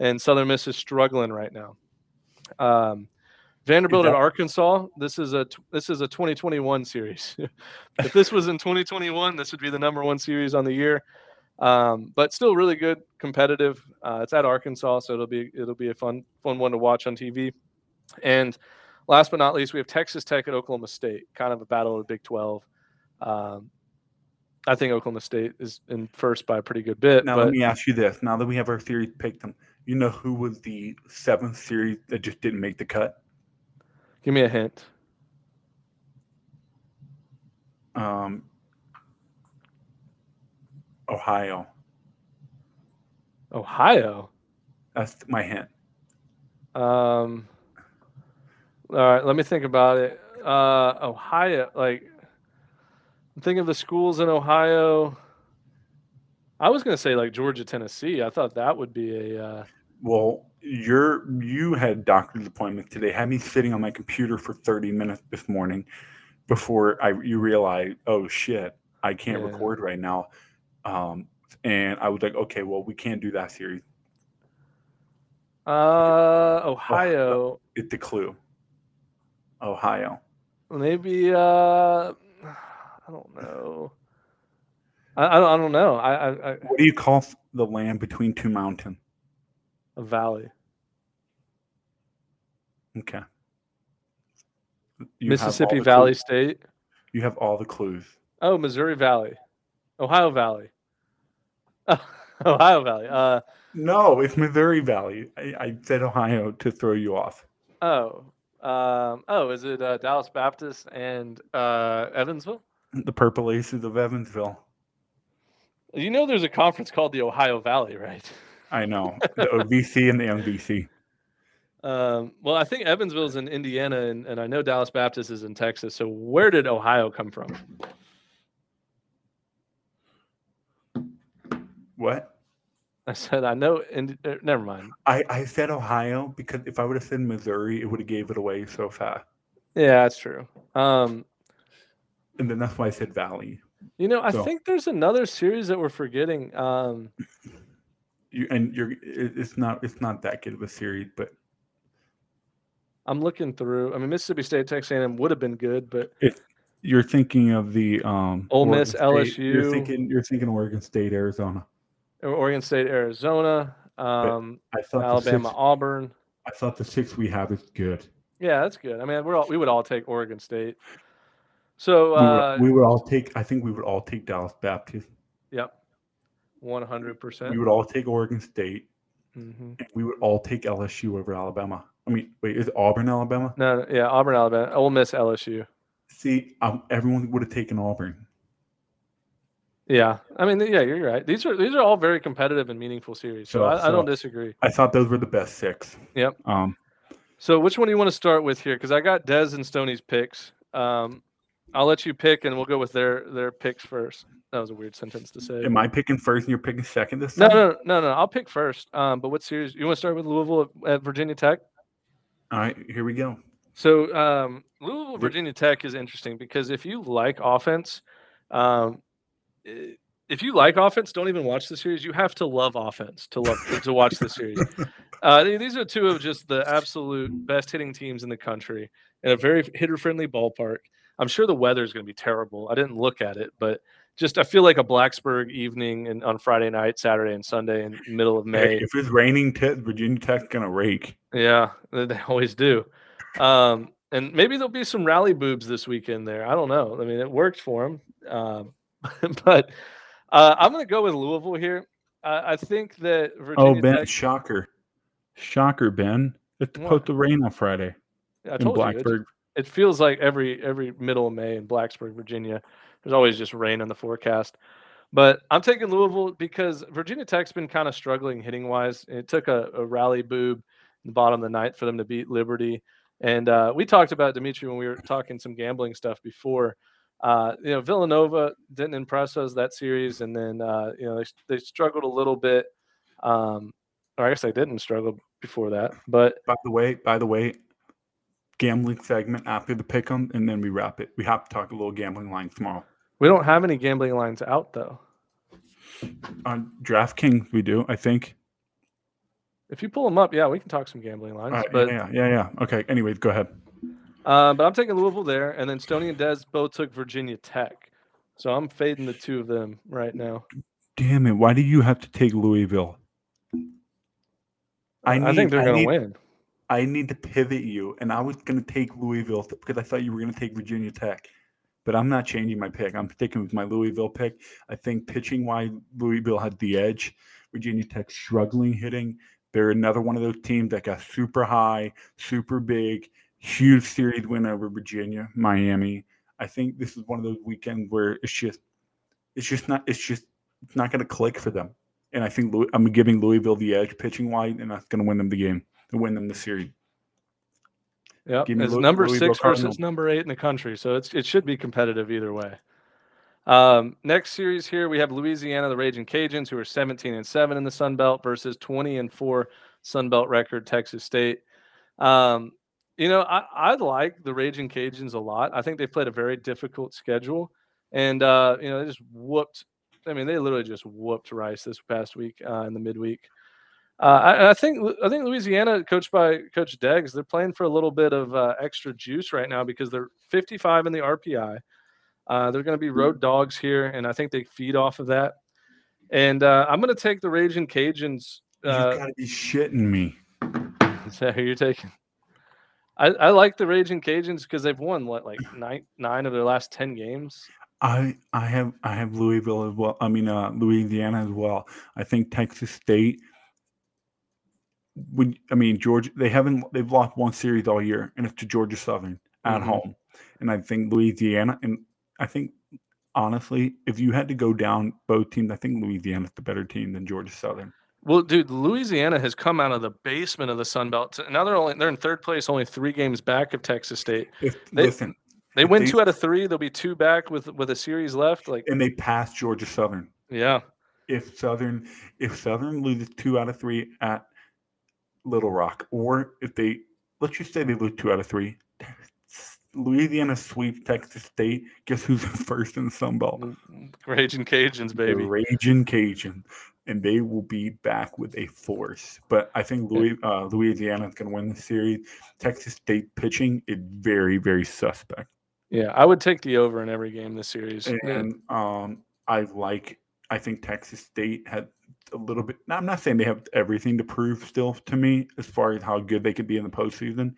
and Southern Miss is struggling right now. Um, Vanderbilt at Arkansas. This is a this is a 2021 series. (laughs) if this was in 2021, this would be the number one series on the year. Um, but still really good, competitive. Uh, it's at Arkansas, so it'll be it'll be a fun fun one to watch on TV. And last but not least, we have Texas Tech at Oklahoma State, kind of a battle of the Big 12. Um, I think Oklahoma State is in first by a pretty good bit. Now but let me ask you this: Now that we have our series picked them, you know who was the seventh series that just didn't make the cut? give me a hint. Um, Ohio. Ohio. That's my hint. Um. All right, let me think about it. Uh, Ohio, like, think of the schools in Ohio. I was gonna say like Georgia, Tennessee. I thought that would be a. Uh, Well, you're you had doctor's appointment today. Had me sitting on my computer for 30 minutes this morning before I you realize, oh shit, I can't Yeah. record right now. Um, and I was like, okay, well, we can't do that series. uh, Ohio. It's the clue. Ohio. Maybe. Uh, (sighs) I don't know. I, I don't. I don't know. I, I, I What do you call the land between two mountains? a valley. Okay. You Mississippi Valley clues. State. You have all the clues. Oh, Missouri Valley. Ohio Valley. (laughs) Ohio Valley. Uh, No, it's Missouri Valley. I, I said Ohio to throw you off. oh. Um, oh, is it uh, Dallas Baptist and uh, Evansville? The Purple Aces of Evansville. You know, there's a conference called the Ohio Valley, right? I know. (laughs) The OVC and the MVC. Um, well, I think Evansville's in Indiana, and, and I know Dallas Baptist is in Texas. So, where did Ohio come from? What? I said I know. And uh, never mind. I, I said Ohio because if I would have said Missouri, it would have gave it away so fast. Yeah, that's true. Um, And then that's why I said Valley. You know, I So- think there's another series that we're forgetting. Um, You and you're it's not it's not that good of a series, but I'm looking through. I mean, Mississippi State, Texas A&M would have been good, but you're thinking of the um Ole Miss, Oregon State- You're LSU. thinking you're thinking Oregon State, Arizona. Oregon State, Arizona, um, I thought Alabama, six, Auburn. I thought the six we have is good. Yeah, that's good. I mean, we're all, we would all take Oregon State. So, We uh, would, we would all take I think we would all take Dallas Baptist. yep, one hundred percent. We would all take Oregon State. Mm-hmm. We would all take LSU over Alabama. I mean, wait, is Auburn Alabama? No, yeah, Auburn, Alabama, Ole Miss, LSU. See, um, everyone would have taken Auburn. Yeah, I mean, yeah, you're right. These are these are all very competitive and meaningful series. So, So- I, I don't disagree. I thought those were the best six. Yep. Um, So, which one do you want to start with here? Because I got Dez and Stoney's picks. Um, I'll let you pick, and we'll go with their their picks first. That was a weird sentence to say. am I picking first and you're picking second this time? no, no, no. No. I'll pick first. Um, but what series? You want to start with Louisville at, at Virginia Tech? All right, here we go. So um, Louisville, Virginia Tech is interesting because if you like offense, um, if you like offense, don't even watch the series. You have to love offense to love to watch the series. (laughs) Uh, these are two of just the absolute best hitting teams in the country in a very hitter friendly ballpark. I'm sure the weather is going to be terrible. I didn't look at it, but just I feel like a Blacksburg evening and on Friday night, Saturday, and Sunday in the middle of May. if it's raining, Virginia Tech's gonna rake. Yeah, they they always do. Um, and maybe there'll be some rally boobs this weekend there. I don't know. I mean, it worked for them. Um, (laughs) but uh, I'm going to go with Louisville here. I, I think that Virginia Oh, Ben, Tech. shocker, shocker, Ben. It's What? supposed to rain on Friday I in Blacksburg. It feels like every every middle of May in Blacksburg, Virginia, there's always just rain on the forecast. But I'm taking Louisville because Virginia Tech's been kind of struggling hitting wise. It took a, a rally boob in the bottom of the ninth for them to beat Liberty. And uh, we talked about Dimitri when we were talking some gambling stuff before. Uh, you know, Villanova didn't impress us that series, and then uh, you know they they struggled a little bit. Um, or I guess they didn't struggle before that, but By the way, by the way, gambling segment after the pick 'em, and then we wrap it. We have to talk a little gambling lines tomorrow. we don't have any gambling lines out though. On DraftKings, we do, I think. If you pull them up, yeah, we can talk some gambling lines. Right, but yeah, yeah, yeah. Okay. Anyways, go ahead. uh, but I'm taking Louisville there, and then Stony and Des both took Virginia Tech. So I'm fading the two of them right now. Damn it! Why do you have to take Louisville? I, I, think they're going to win. I need to pivot you, and I was going to take Louisville because I thought you were going to take Virginia Tech. But I'm not changing my pick. I'm sticking with my Louisville pick. I think pitching wise, Louisville had the edge. Virginia Tech struggling hitting. They're another one of those teams that got super high, super big, huge series win over Virginia, Miami. I think this is one of those weekends where it's just, it's just not, it's just it's not going to click for them. And I think Louis, I'm giving Louisville the edge pitching wise, and that's going to win them the game and win them the series. Yeah, it's number Louisville six versus number eight in the country, so it's it should be competitive either way. Um, next series here we have Louisiana, the Raging Cajuns, who are 17 and seven in the Sun Belt versus 20 and four Sun Belt record Texas State. Um, you know, I, I like the Raging Cajuns a lot. I think they've played a very difficult schedule, and uh, you know they just whooped. I mean, they literally just whooped Rice this past week uh, in the midweek. Uh, I, I think I think Louisiana, coached by Coach Deggs, they're playing for a little bit of uh, extra juice right now because they're 55 in the RPI. Uh, they're going to be road dogs here, and I think they feed off of that. And uh, I'm going to take the Raging Cajuns. you Uh, got to be shitting me. is that who you're taking? I, I like the Raging Cajuns because they've won what like nine nine of their last ten games. I I have I have Louisville as well. I mean uh, Louisiana as well. I think Texas State. When I mean Georgia, they haven't they've lost one series all year, and it's to Georgia Southern at Mhm. home. And I think Louisiana, and I think honestly, if you had to go down both teams, I think Louisiana's the better team than Georgia Southern. Well, dude, Louisiana has come out of the basement of the Sun Belt. Now they're only they're in third place, only three games back of Texas State. If They- listen, They win they- two out of three. They'll be two back with with a series left. Like, and they passed Georgia Southern. yeah, if Southern if Southern loses two out of three at Little Rock, or if they let's just say they lose two out of three, Louisiana sweeps Texas State. Guess who's (laughs) first in the Sun Belt? Raging Cajuns, baby. The Raging Cajun, and they will be back with a force. But I think Louis, uh, Louisiana is going to win the series. Texas State pitching is very very suspect. Yeah, I would take the over in every game this series. and um, I like. I think Texas State had a little bit. Now, I'm not saying they have everything to prove still to me as far as how good they could be in the postseason,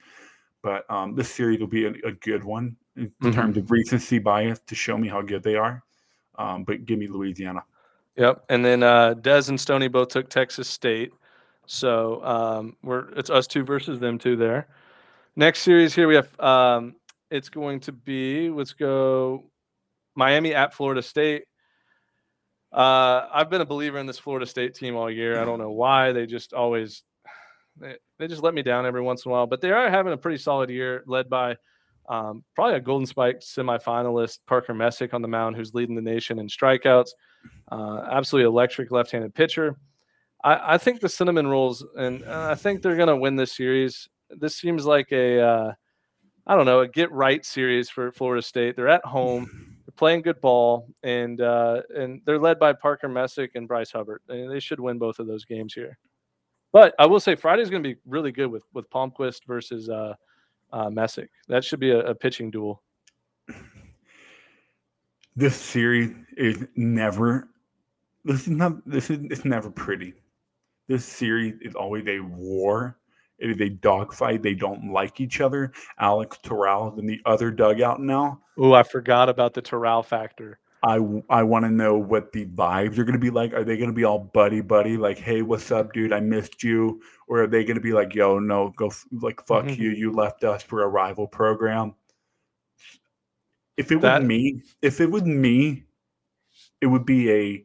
but um, this series will be a, a good one in Mhm. terms of recency bias to show me how good they are. Um, but give me Louisiana. Yep. And then uh, Des and Stony both took Texas State. So um, we're it's us two versus them two there. Next series here we have um, it's going to be let's go Miami at Florida State. Uh, I've been a believer in this Florida State team all year. I don't know why they just always they, they just let me down every once in a while, but they are having a pretty solid year, led by um, probably a Golden Spike semifinalist Parker Messick on the mound, who's leading the nation in strikeouts. Uh, absolutely electric left-handed pitcher. I, I think the cinnamon rolls, and uh, I think they're going to win this series. This seems like a, uh, I don't know, a get right series for Florida State. They're at home, playing good ball, and uh, and they're led by Parker Messick and Bryce Hubbart. And they should win both of those games here. But I will say Friday's going to be really good with with Palmquist versus uh, uh, Messick. That should be a, a pitching duel. (sighs) This series is never. This is not. This is. It's never pretty. This series is always a war. A dogfight. They don't like each other. Alex Terrell in the other dugout now. Oh, I forgot about the Terrell factor. I I want to know what the vibes are going to be like. Are they going to be all buddy buddy, like, "Hey, what's up, dude? I missed you," or are they going to be like, "Yo, no, go f- like fuck Mhm. you. You left us for a rival program." If it That- was me, if it was me, it would be a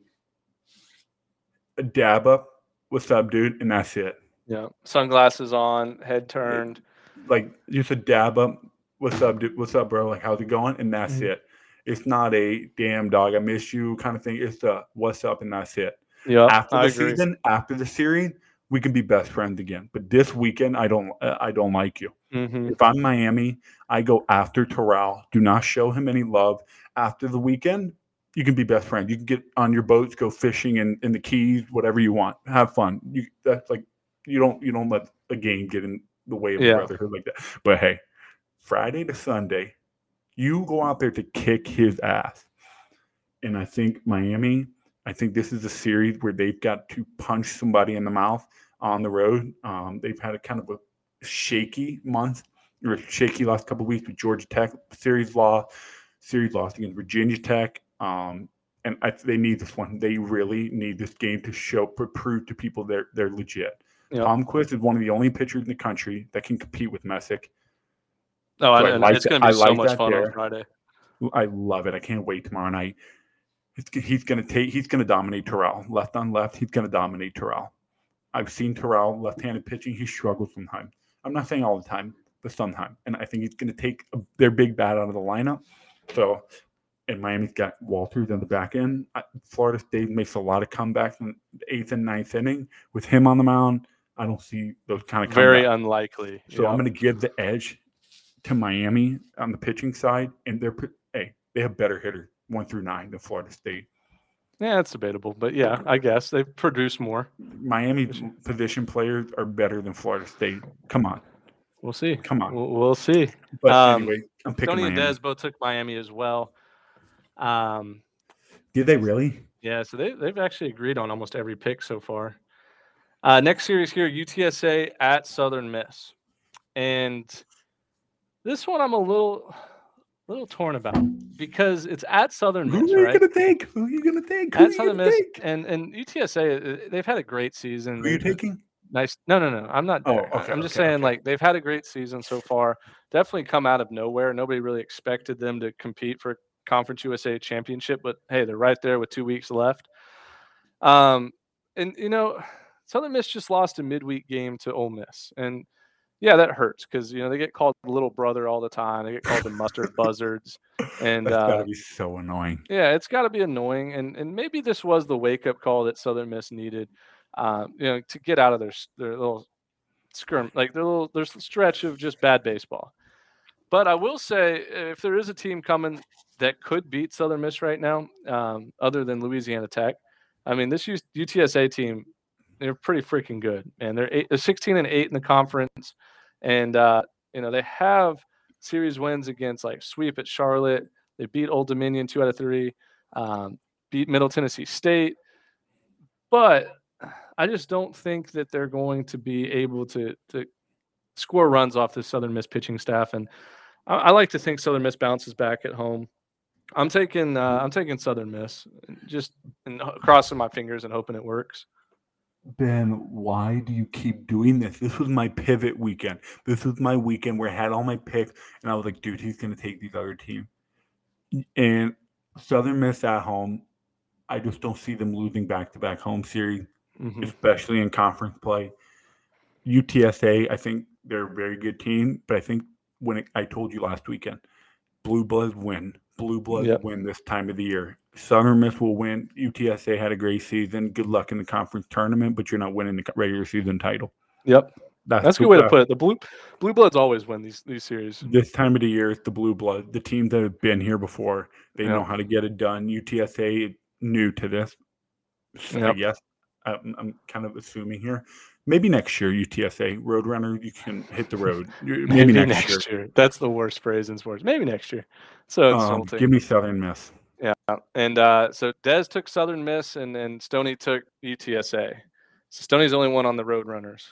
a dab up, "What's up, dude?" and that's it. Yeah, sunglasses on, head turned. Like just a dab up, "What's up, dude? What's up, bro? Like, how's it going?" and that's Mhm. it. It's not a damn dog, I miss you kind of thing. It's a what's up and that's it. Yeah, after I the agree. season, after the series, we can be best friends again. But this weekend, I don't, uh, I don't like you. Mhm. If I'm Miami, I go after Terrell. Do not show him any love. After the weekend, you can be best friends. You can get on your boats, go fishing in, in the Keys, whatever you want. Have fun. You that's like you don't you don't let a game get in the way of Yeah. a brotherhood like that. But hey, Friday to Sunday, you go out there to kick his ass. And I think Miami, I think this is a series where they've got to punch somebody in the mouth on the road. Um, they've had a kind of a shaky month or a shaky last couple of weeks with Georgia Tech series loss, series loss against Virginia Tech. Um, and I, they need this one. They really need this game to show, prove to people they're they're legit. Yeah. Palmquist is one of the only pitchers in the country that can compete with Messick. Oh, So I and like it's going to be I so like much fun there. on Friday. I love it. I can't wait tomorrow night. It's, he's going to take. He's going to dominate Terrell left on left. He's going to dominate Terrell. I've seen Terrell left-handed pitching. He struggles sometimes. I'm not saying all the time, but sometimes. And I think he's going to take a, their big bat out of the lineup. So, and Miami's got Walters on the back end. I, Florida State makes a lot of comebacks in the eighth and ninth inning with him on the mound. I don't see those kind of Very comebacks. unlikely. So yeah. I'm going to give the edge to Miami on the pitching side, and they're hey, they have better hitters one through nine than Florida State. yeah, it's debatable, but yeah, I guess they produce more. Miami position players are better than Florida State. Come on, We'll see. come on. We'll, we'll see. But Um, anyway, I'm picking Tony and Miami. Des both took Miami as well. Um, Did they really? yeah, so they they've actually agreed on almost every pick so far. Uh, next series here, UTSA at Southern Miss, and this one I'm a little little torn about because it's at Southern Miss. Who are you right? gonna take? Who are you gonna take? Who At Southern Miss, take? and and UTSA, uh, they've had a great season. Who are you taking? Nice. No, no, no. I'm not. Oh, okay, I'm just okay, saying, okay. like they've had a great season so far. Definitely come out of nowhere. Nobody really expected them to compete for Conference USA championship, but hey, they're right there with two weeks left. Um, and you know, Southern Miss just lost a midweek game to Ole Miss, and yeah, that hurts because you know they get called little brother all the time. They get called the mustard buzzards, (laughs) and That's uh, gotta be so annoying. yeah, it's got to be annoying, and and maybe this was the wake up call that Southern Miss needed, um, you know, to get out of their their little skirm, like their little there's a stretch of just bad baseball. But I will say, if there is a team coming that could beat Southern Miss right now, um, other than Louisiana Tech, I mean, this UTSA team, they're pretty freaking good, and they're, eight, they're 16 and eight in the conference, and uh, you know they have series wins against like sweep at Charlotte. They beat Old Dominion two out of three, um, beat Middle Tennessee State, but I just don't think that they're going to be able to to score runs off the Southern Miss pitching staff. And I, I like to think Southern Miss bounces back at home. I'm taking uh, I'm taking Southern Miss, just and crossing my fingers and hoping it works. Ben, why do you keep doing this? This was my pivot weekend. This was my weekend where I had all my picks, and I was like, dude, he's gonna take these other teams. And Southern Miss at home, I just don't see them losing back to back home series, Mhm. especially in conference play. UTSA, I think they're a very good team, but I think when it, I told you last weekend, Blue Bloods win. Blue Bloods Yep. win this time of the year. Southern Miss will win. UTSA had a great season. Good luck in the conference tournament, but you're not winning the regular season title. Yep, That's, that's a good way to put it. The blue blue bloods always win these these series. This time of the year, it's the Blue Blood, the teams that have been here before. They know how to get it done. UTSA new to this, so I Yep. guess. I'm, I'm kind of assuming here. Maybe next year, UTSA Roadrunner, you can hit the road. (laughs) You- Maybe, next, year. That's the worst phrase in sports. Maybe next year. So Um, give me Southern Miss. Yeah, and uh, so Des took Southern Miss, and and Stony took UTSA. So Stony's the only one on the Roadrunners.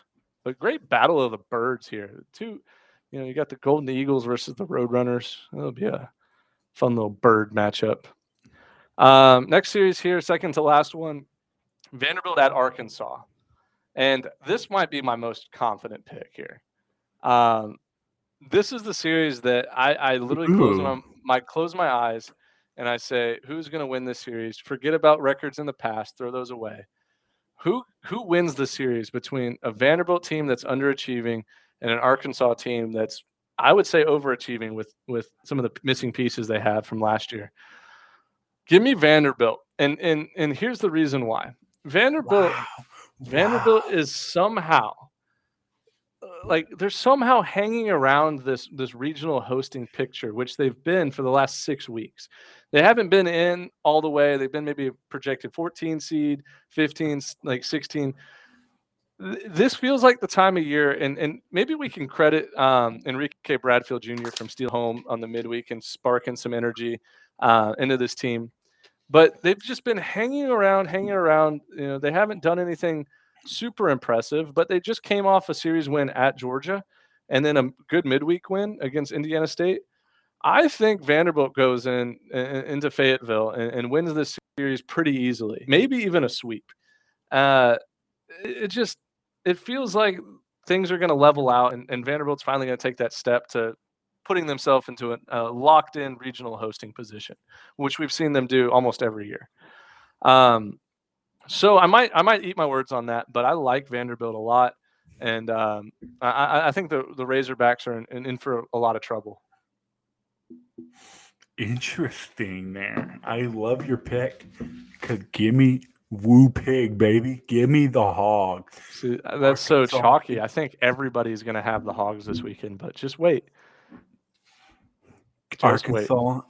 But great battle of the birds here. Two, you know, you got the Golden Eagles versus the Road Runners. That'll be a fun little bird matchup. Um, next series here, second to last one, Vanderbilt at Arkansas, and this might be my most confident pick here. Um, this is the series that I, I literally close my, my close my eyes and I say, who's going to win this series? Forget about records in the past, throw those away. Who who wins the series between a Vanderbilt team that's underachieving and an Arkansas team that's I would say overachieving with with some of the missing pieces they have from last year? Give me Vanderbilt. And and and here's the reason why. Vanderbilt Vanderbilt is somehow uh, like they're somehow hanging around this this regional hosting picture, which they've been for the last six weeks. They haven't been in all the way. They've been maybe projected 14 seed, 15 like 16. This feels like the time of year, and and maybe we can credit um, Enrique Bradfield Jr. from Steel Home on the midweek and sparking some energy uh, into this team but they've just been hanging around, hanging around. You know, they haven't done anything super impressive, but they just came off a series win at Georgia and then a good midweek win against Indiana State. I think Vanderbilt goes in, in into Fayetteville and, and wins this series pretty easily, maybe even a sweep. Uh, it, just it feels like things are going to level out, and, and Vanderbilt's finally going to take that step to putting themselves into a, a locked-in regional hosting position, which we've seen them do almost every year. Um, so I might I might eat my words on that, but I like Vanderbilt a lot, and um, I, I think the the Razorbacks are in, in, in for a lot of trouble. Interesting there. I love your pick. Cause give me Woo Pig, baby. Give me the hog. See, uh, that's so chalky. I think everybody's going to have the hogs this weekend, but just wait. Arkansas, wait.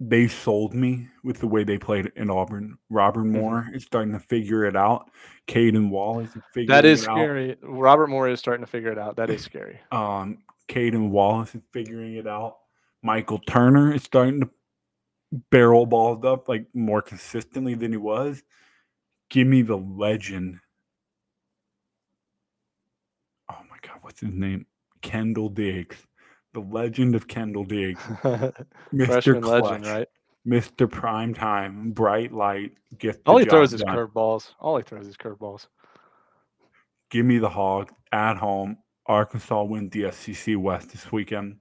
they sold me with the way they played in Auburn. Robert mm-hmm. Moore mm-hmm. is starting to figure it out. Cayden Wallace is figuring it out. That is scary. Out. Robert Moore is starting to figure it out. That is scary. (laughs) Um, Cayden Wallace is figuring it out. Michael Turner is starting to barrel balls up like more consistently than he was. Give me the legend. Oh my God, what's his name? Kendall Diggs, the legend of Kendall Diggs, (laughs) Mr. Clutch, legend, right? Mr. Prime Time, bright light. Get all he throws is curveballs. All he throws is curveballs. Give me the hog at home. Arkansas wins the SEC West this weekend.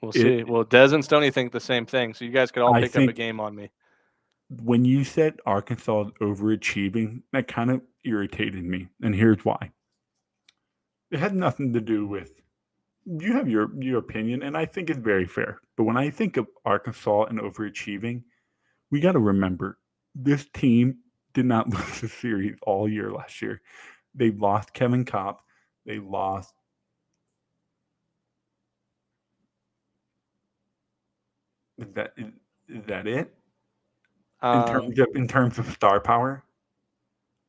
We'll it, see. Well, Des and Stony think the same thing, so you guys could all pick up a game on me. When you said Arkansas overachieving, that kind of irritated me, and here's why. It had nothing to do with you have your your opinion, and I think it's very fair. But when I think of Arkansas and overachieving, we got to remember this team did not (laughs) lose a series all year last year. They lost Kevin Kopps. They lost Is that is, is that it? Um, in terms of in terms of star power?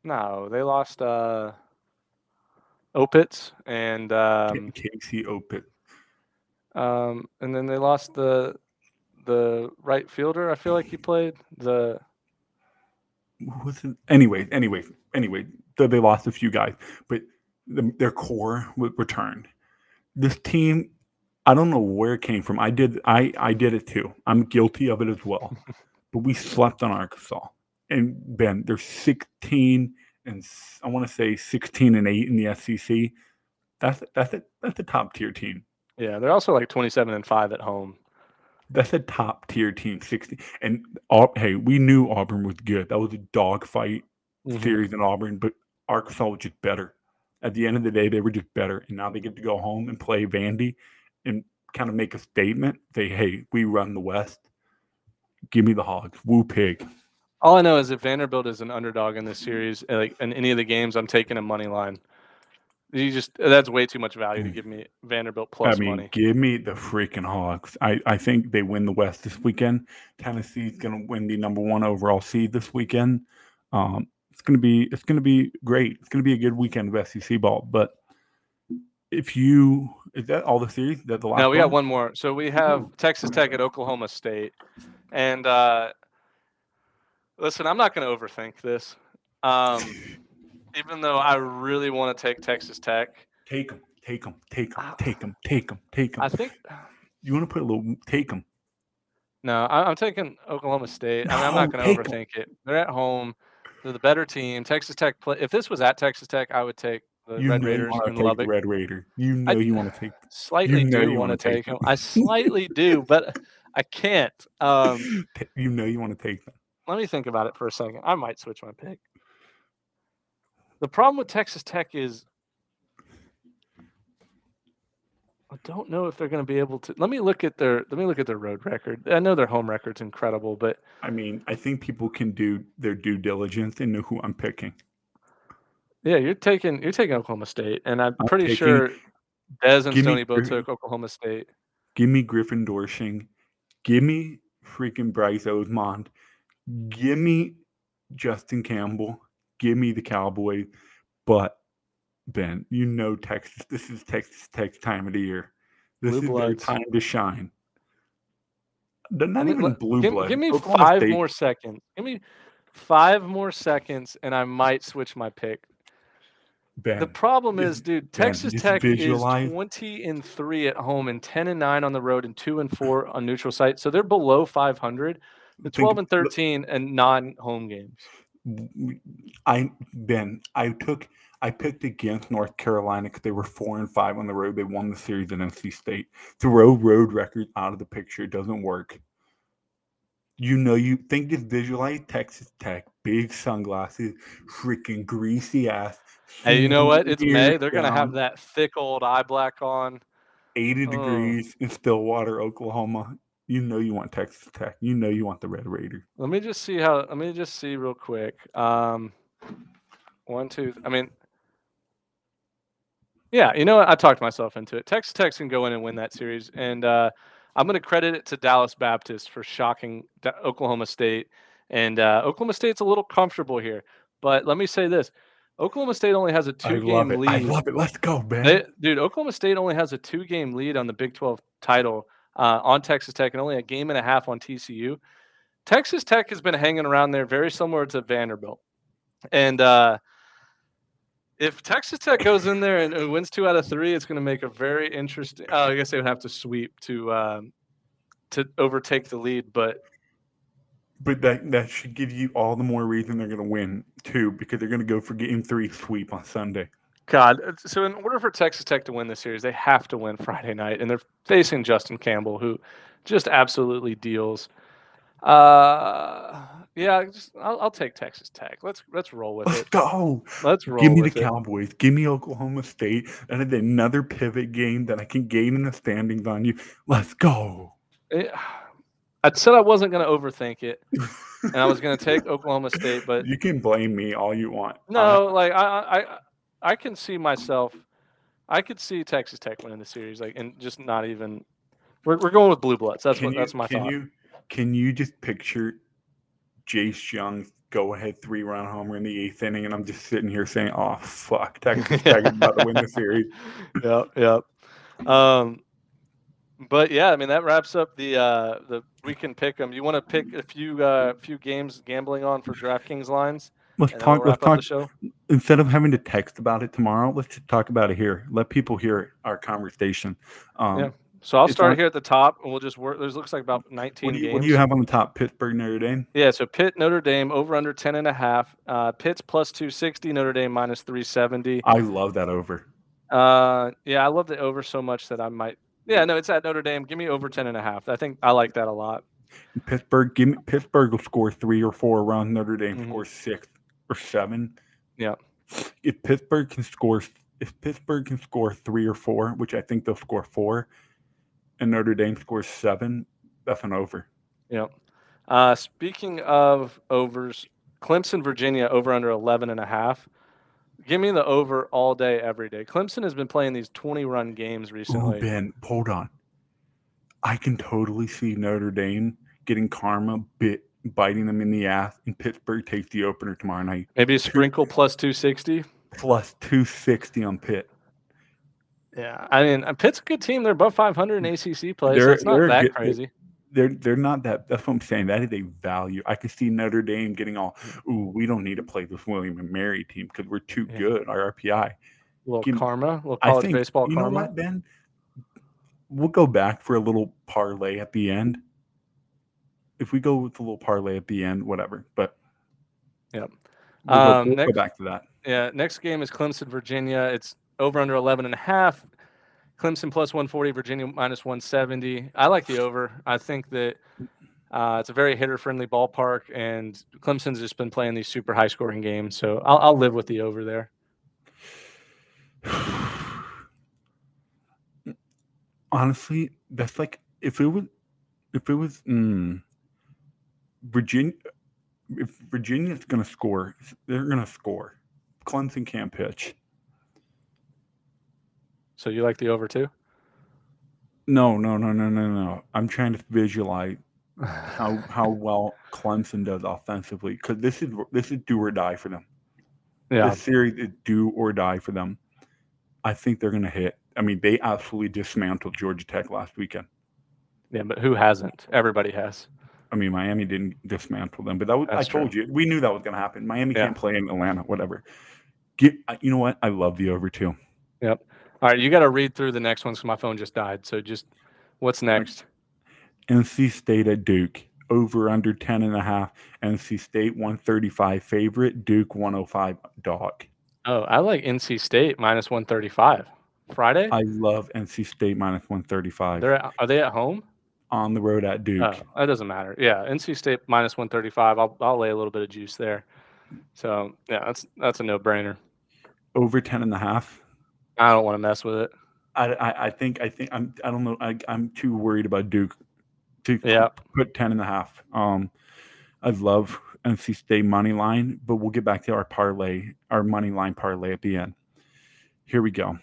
No, they lost uh Opitz and um, Casey Opitz. Um, and then they lost the the right fielder. I feel like he played the. Was it anyway? Anyway, anyway, they lost a few guys, but the, their core returned. This team I don't know where it came from. I did I I did it too. I'm guilty of it as well. (laughs) but we slept on Arkansas. And Ben, they're 16 and I want to say 16 and 8 in the SEC. That's that's a that's a top tier team. Yeah, they're also like 27 and 5 at home. That's a top tier team, 60. And hey, we knew Auburn was good. That was a dogfight mm-hmm. series in Auburn, but Arkansas was just better. At the end of the day, they were just better. And now they get to go home and play Vandy and kind of make a statement, say, hey, we run the West. Give me the Hogs. Woo pig. All I know is if Vanderbilt is an underdog in this series, eh, like in any of the games, I'm taking a money line. You just that's way too much value to mm. give me Vanderbilt plus I mean, money. Give me the freaking Hawks. I, I think they win the West this weekend. Tennessee's gonna win the number one overall seed this weekend. Um, it's gonna be it's gonna be great. It's gonna be a good weekend of SEC ball. But if you is that all the series? That the last? No, we one? got one more. So we have Texas Tech at Oklahoma State, and uh, listen, I'm not going to overthink this. Um, (laughs) even though I really want to take Texas Tech, take them, take them, take them, take them, take them, take them. I think you want to put a little take them. No, I, am taking Oklahoma State. I mean, I'm not going to overthink it. They're at home. They're the better team. Texas Tech play. If this was at Texas Tech, I would take the you Red Raiders in Lubbock. Red Raider. You know I you want to take. Slightly you know do want to take them. I slightly do, but (laughs) I can't. Um, you know you want to take them. Let me think about it for a second. I might switch my pick. The problem with Texas Tech is I don't know if they're going to be able to. Let me look at their. Let me look at their road record. I know their home record's incredible, but I mean, I think people can do their due diligence and know who I'm picking. Yeah, you're taking you're taking Oklahoma State, and I'm, I'm pretty sure Des and Stony both took Oklahoma State. Give me Griffin Doersching. Give me freaking Bryce Osmond. Give me Justin Campbell. Give me the Cowboys. But Ben, you know Texas. This is Texas Tech time of the year. This blue is bloods. their time to shine. They're not even blue give, blood. Give me Oklahoma five State. more seconds. Give me five more seconds, and I might switch my pick. Ben, the problem is, dude, Texas ben, Tech visualize. is 20 and 3 at home and 10 and 9 on the road and 2 and 4 on neutral site. So they're below 500. 12 and 13 and non home games. I Ben, I took I picked against North Carolina because they were four and five on the road. They won the series at NC State. Throw road records out of the picture. It doesn't work. You know, you think just visualize Texas Tech, big sunglasses, freaking greasy ass. Hey, you know what? It's May. They're gonna have that thick old eye black on. 80 Oh. degrees in Stillwater, Oklahoma. You know you want Texas Tech. You know you want the Red Raider. Let me just see how. Let me just see real quick. Um, one, two. I mean, yeah. You know what? I talked myself into it. Texas Tech can go in and win that series, and uh, I'm going to credit it to Dallas Baptist for shocking Oklahoma State. And uh, Oklahoma State's a little comfortable here, but let me say this: Oklahoma State only has a two-game lead. I love it. Let's go, man. They, dude, Oklahoma State only has a two game lead on the Big 12 title uh, on Texas Tech and only a game and a half on TCU. Texas Tech has been hanging around there very similar to Vanderbilt. And uh, if Texas Tech goes in there and, and wins two out of three, it's going to make a very interesting. Oh, I guess they would have to sweep to um, to overtake the lead, but But that that should give you all the more reason they're going to win too, because they're going to go for Game Three sweep on Sunday. God, so in order for Texas Tech to win this series, they have to win (laughs) Friday night, and they're facing Justin Campbell, who just absolutely deals. Uh, yeah, just, I'll, I'll take Texas Tech. Let's let's roll with Let's it. go. Let's roll Give me the it. Cowboys. Give me Oklahoma State. And another pivot game that I can gain in the standings on you. Let's go. Eh, I said I wasn't going to overthink it, and I was going to take (laughs) Oklahoma State, but you can blame me all you want. no, like I, I, I- can see myself. I could see Texas Tech winning the series, like, and just not even. We're, we're going with blue bloods. That's can what. you, That's my can thought. you can you just picture Jace Jung go ahead three run homer in the eighth inning, and I'm just sitting here saying, "Oh fuck, Texas (laughs) Tech is about to win the series." (laughs) yep, yep. Um, but yeah, I mean that wraps up the uh the we can pick them. You want to pick a few uh few games gambling on for DraftKings lines, Let's we'll talk. Let's talk. the show. Instead of having to text about it tomorrow, let's just talk about it here. Let people hear our conversation. Um, Yeah. So I'll start on- here at the top, and we'll just work. There's looks like about 19 What do, you, games. what do you have on the top? Pittsburgh, Notre Dame. Yeah, so Pitt, Notre Dame over under 10 and a half. Uh, Pitt's plus 260, Notre Dame minus 370. I love that over. Uh, yeah, I love the over so much that I might. Yeah, no, it's at Notre Dame. Give me over 10 and a half. I think I like that a lot. Pittsburgh, give me Pittsburgh will score three or four runs. Notre Dame Mhm. scores six or seven. Yeah. If Pittsburgh can score, if Pittsburgh can score three or four, which I think they'll score four, and Notre Dame scores seven, that's an over. Yeah. Uh, speaking of overs, Clemson, Virginia over under 11 and a half. Give me the over all day, every day. Clemson has been playing these 20 run games recently. Ben, hold on. I can totally see Notre Dame getting karma bit biting them in the ass, and Pittsburgh takes the opener tomorrow night. Maybe a sprinkle plus 260. Plus 260 on Pitt. Yeah. I mean, uh, Pitt's a good team. They're above 500 in ACC play, so They're- it's not that good- crazy. they're they're not that. That's what I'm saying. That is a value. I can see Notre Dame getting all, ooh, we don't need to play this William and Mary team because we're too Yeah. good. Our RPI. A little give karma, a little I college think baseball you know karma. what, Ben. We'll go back for a little parlay at the end. If we go with a little parlay at the end, whatever. But Yep. we'll, go, Um, we'll go back to that. Yeah, next game is Clemson, Virginia. It's over under 11 and a half. Clemson plus 140, Virginia minus 170. I like the over. I think that uh, it's a very hitter friendly ballpark, and Clemson's just been playing these super high scoring games. So I'll, I'll live with the over there. (sighs) Honestly, that's like if it was if it was mm, Virginia. If Virginia's going to score, they're going to score. Clemson can't pitch. So you like the over too? No, no, no, no, no, no. I'm trying to visualize how (laughs) how well Clemson does offensively because this is this is do or die for them. Yeah, This series is do or die for them. I think they're going to hit. I mean, they absolutely dismantled Georgia Tech last weekend. yeah, but who hasn't? Everybody has. I mean, Miami didn't dismantle them, but that was, I That's true. told you we knew that was going to happen. Miami Yeah. can't play in Atlanta, whatever. Get you know what? I love the over two. Yep. All right, you got to read through the next ones because my phone just died. So just what's next? NC State at Duke over under 10 and a half. NC State 135 favorite, Duke 105 dog. Oh, I like NC State minus 135. Friday? I love NC State minus 135 They're at, are they at home? On the road at Duke. Oh, that doesn't matter. Yeah, NC State minus 135. I'll I'll lay a little bit of juice there. So yeah, that's that's a no brainer. Over 10 and a half. I don't want to mess with it. I, I, I think I think I'm I don't know I, I'm too worried about Duke to Yeah. put 10 and a half. Um, I love NC State money line, but we'll get back to our parlay, our money line parlay at the end. Here we go.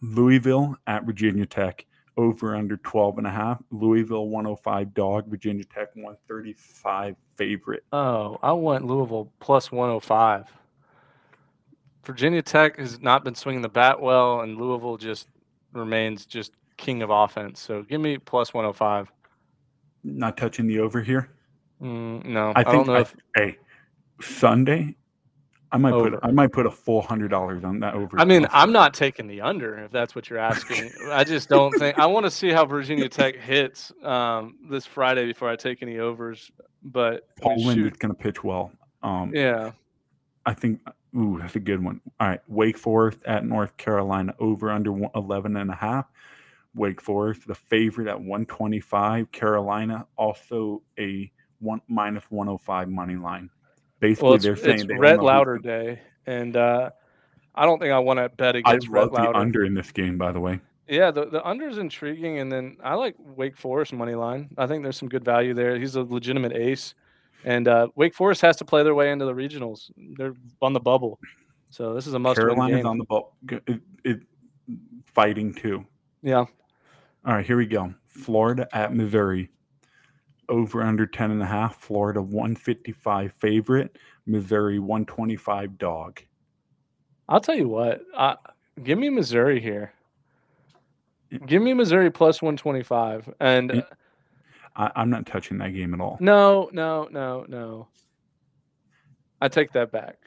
Louisville at Virginia Tech over under 12 and a half. Louisville 105 dog, Virginia Tech 135 favorite. Oh, I want Louisville plus 105. Virginia Tech has not been swinging the bat well, and Louisville just remains just king of offense. So give me plus 105. Not touching the over here. Mm, no, I I, think don't know I- if Hey, Sunday, I might Over. put I might put a full hundred dollars on that over. I mean, I'm not taking the under if that's what you're asking. I just don't think I want to see how Virginia Tech hits um, this Friday before I take any overs. But I mean, is going to pitch well. Um, yeah, I think. Ooh, that's a good one. All right, Wake Forest at North Carolina over under one- 11 and a half. Wake Forest, the favorite at 125. Carolina also a one minus 105 money line. Basically, well, it's, they're saying it's they Rhett Lowder Day, and uh, I don't think I want to bet against I love the Lowder. under in this game, by the way. Yeah, the the under is intriguing, and then I like Wake Forest money line. I think there's some good value there. He's a legitimate ace, and uh, Wake Forest has to play their way into the regionals. They're on the bubble, so this is a must-win Carolina's on the bubble, it, it, fighting too. yeah, All right, here we go. Florida at Missouri. Over under 10 and a half. Florida 155 favorite. Missouri 125 dog. I'll tell you what. Uh, give me Missouri here. Give me Missouri plus 125. And I, I'm not touching that game at all. no, no, no, no. I take that back.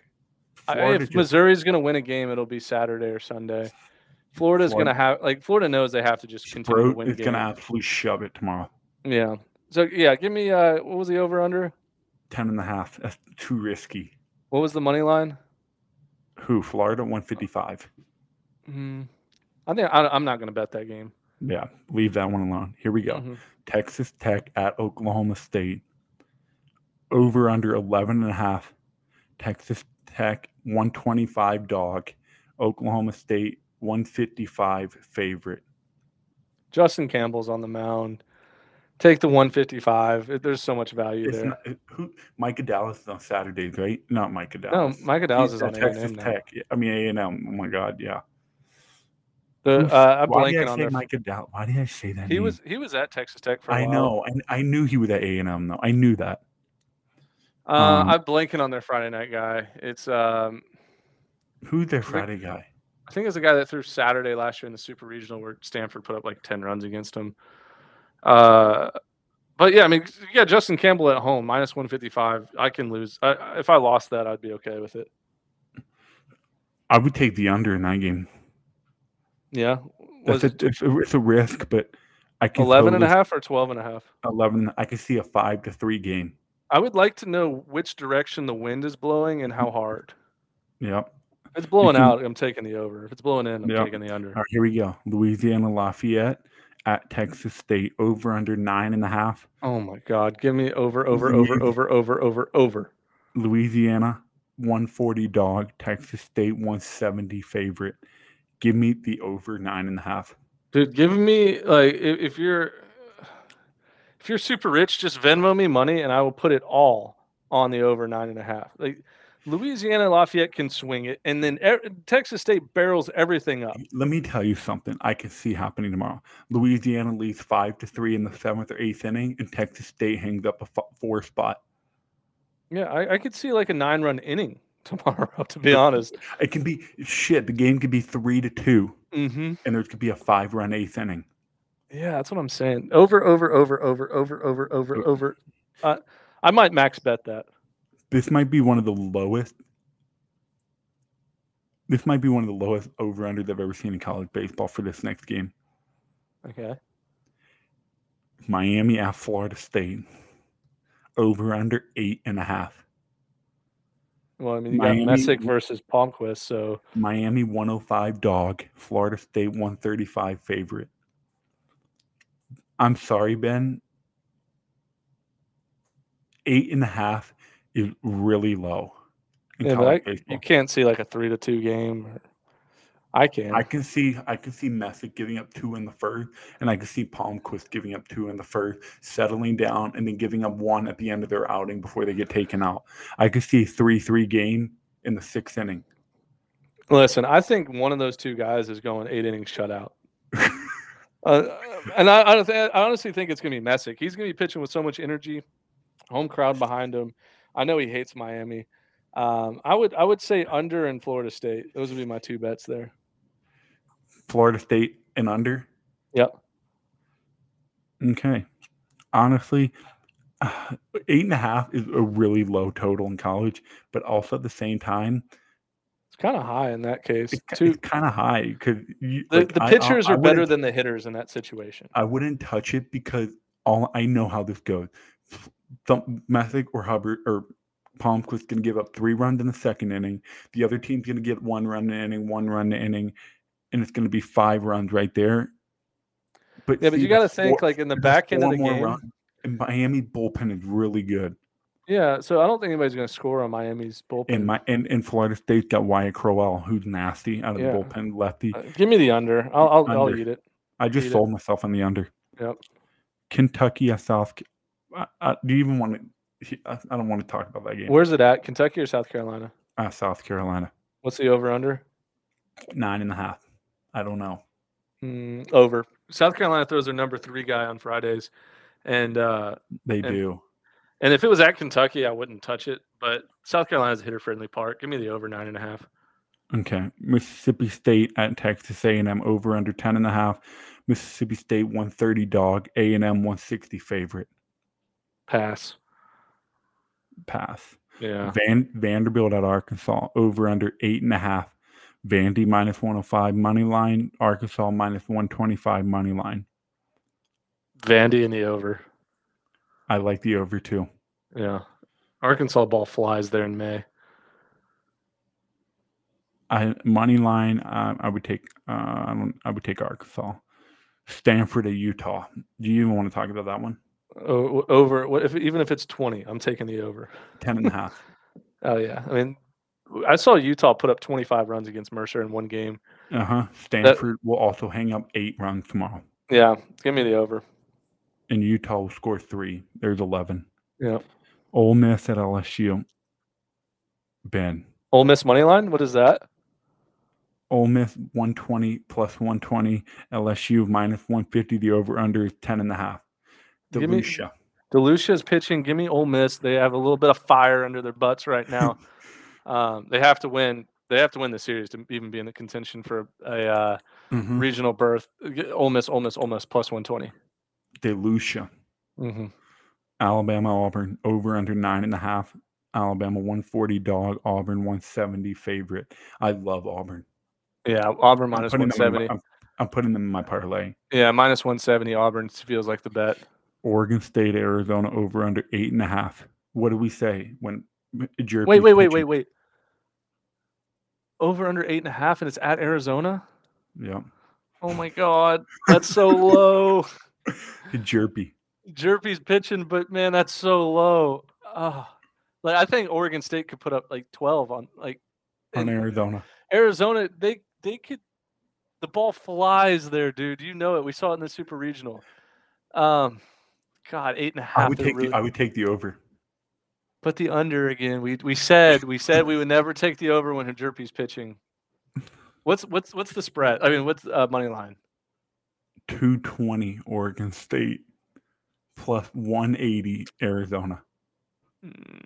I, Florida if just- Missouri's going to win a game, it'll be Saturday or Sunday. Florida's going to have like Florida knows they have to just continue to win is going to absolutely shove it tomorrow. Yeah. So yeah, give me uh what was the over under? 10 and a half. That's too risky. What was the money line? Who? Florida 155. Hmm. I think I, I'm not going to bet that game. Yeah, leave that one alone. Here we go. Mhm. Texas Tech at Oklahoma State. Over under 11 and a half. Texas Tech 125 dog. Oklahoma State 155 favorite. Justin Campbell's on the mound. Take the 155. There's so much value It's there. not, who Micah Dallas is on Saturdays, right? Not Micah no, Dallas. Micah Dallas He's is on at A&M Texas now. Tech. I mean A and M. Oh my God, yeah. The, uh, I'm Why did blanking I on say. Micah Dallas? Why did I say that? He name? was he was at Texas Tech for a I while. I know. I, I knew he was at A and M though. I knew that. Uh, Um, I'm blanking on their Friday night guy. It's um Who's their think- Friday guy? I think it's the guy that threw Saturday last year in the Super Regional where Stanford put up like 10 runs against him. Uh, but yeah, I mean, yeah, Justin Campbell at home minus 155. I can lose. I, if I lost that, I'd be okay with it. I would take the under in that game. Yeah. That's a, it it's, a, it's a risk, but I can 11 and a half or 12 and a half? 11. I can see a five to three game. I would like to know which direction the wind is blowing and how hard. Yep. If it's blowing can- out, I'm taking the over. If it's blowing in, I'm Yep. taking the under. All right, here we go. Louisiana Lafayette at Texas State over under nine and a half. Oh my God. Give me over, over, over, over, over, over, over. Louisiana 140 dog. Texas State 170 favorite. Give me the over nine and a half. Dude, give me like if, if you're if you're super rich, just Venmo me money and I will put it all on the over nine and a half. Like Louisiana Lafayette can swing it, and then e- Texas State barrels everything up. Let me tell you something I can see happening tomorrow. Louisiana leads five to three in the seventh or eighth inning, and Texas State hangs up a f- four spot. Yeah, I, I could see like a nine run inning (laughs) tomorrow. To be honest, It can be shit. The game could be three to two, hmm and there could be a five run eighth inning. yeah, that's what I'm saying. Over, over, over, over, over, over, over, over. Uh, I might max bet that. This might be one of the lowest. This might be one of the lowest over unders I've ever seen in college baseball for this next game. Okay. Miami at Florida State. Over under eight and a half. Well, I mean, you Miami- got Messick versus Palmquist, so Miami 105 dog, Florida State 135 favorite. I'm sorry, Ben. Eight and a half is really low. yeah, I, you can't see like a three to two game. or- I can. I can see I can see Messick giving up two in the first, and I can see Palmquist giving up two in the first, settling down, and then giving up one at the end of their outing before they get taken out. I can see a three-three game in the sixth inning. Listen, I think one of those two guys is going eight innings shutout. uh, and I, I honestly think it's going to be Messick. He's going to be pitching with so much energy, home crowd behind him. I know he hates Miami. Um, I would I would say under in Florida State. Those would be my two bets there. Florida State and under. Yep. Okay. Honestly, uh, (sighs) eight and a half is a really low total in college, but also at the same time, It's kind of high in that case. it's, Two, it's kind of high because the, like, the I- I- pitchers I are better than the hitters in that situation. I wouldn't touch it because all I know how this goes. Some Messick or Hubbart or Palmquist going to give up three runs in the second inning. The other team's going to get one run in inning, one run in inning, and it's going to be five runs right there. But Yeah, but see, you got to think like in the back end of the game. run- and Miami bullpen is really good. Yeah, so I don't think anybody's going to score on Miami's bullpen. And my and, and Florida State's got Wyatt Crowell, who's nasty out of Yeah. the bullpen lefty. Uh, give me the under. I'll I'll, I'll eat it. I just beat it. sold myself on the under. Yep. Kentucky at South. I, I, do you even want to? I, I don't want to talk about that game. Where's it at? Kentucky or South Carolina? Uh, South Carolina, What's the over under? nine and a half. I don't know. Mm, over. South Carolina throws their number three guy on Fridays, and uh, They And- do. and if it was at Kentucky, I wouldn't touch it. But South Carolina's a hitter friendly park. Give me the over nine and a half. Okay. Mississippi State at Texas A&M over under 10 and a half. Mississippi State 130 dog, A&M 160 favorite. Pass. Pass. Yeah. Van Vanderbilt at Arkansas over under eight and a half. Vandy minus 105 money line. Arkansas minus 125 money line. Vandy in the over. I like the over too. Yeah. Arkansas ball flies there in May. I money line. Uh, I would take. Uh, I don't. I would take Arkansas. Stanford at Utah. Do you even want to talk about that one? Over. What if even if it's twenty? I'm taking the over. 10 and a half. (laughs) Oh yeah. I mean, I saw Utah put up 25 runs against Mercer in one game. Uh huh. Stanford will also hang up eight runs tomorrow, Yeah. Give me the over. and Utah will score three. There's 11. Yeah. Ole Miss at LSU. Ben. Ole Miss money line. What is that? Ole Miss 120 plus 120. LSU minus 150. The over under is 10 and a half. Me- DeLucia. DeLucia's pitching. Give me Ole Miss. They have a little bit of fire under their butts right now. (laughs) um, they have to win. They have to win the series to even be in the contention for a uh, Mhm. regional berth. Ole Miss, Ole Miss, Ole Miss plus 120. DeLucia. Mm-hmm. Alabama Auburn over under nine and a half. Alabama 140 dog. Auburn 170 favorite. I love Auburn. Yeah, Auburn minus putting them in my- 170. I'm, I'm putting them in my parlay. Yeah, minus 170. Auburn feels like the bet. Oregon State, Arizona over under eight and a half. What do we say when Hjerpe's Wait, wait, wait, wait, wait. Over under eight and a half, and it's at Arizona. Yeah, Oh my God, that's so low. (laughs) Hjerpe. Hjerpe's pitching, but man, that's so low. Oh, like I think Oregon State could put up like 12 on like on Arizona. Arizona. They they could. The ball flies there, dude. You know it. We saw it in the Super Regional. Um, God, eight and a half. I would take really- the I would take the over. Put the under again. We we said we said we would never take the over when Hjerpe's pitching. What's what's what's the spread? I mean, what's uh, money line? Two twenty Oregon State plus one eighty Arizona. Mm,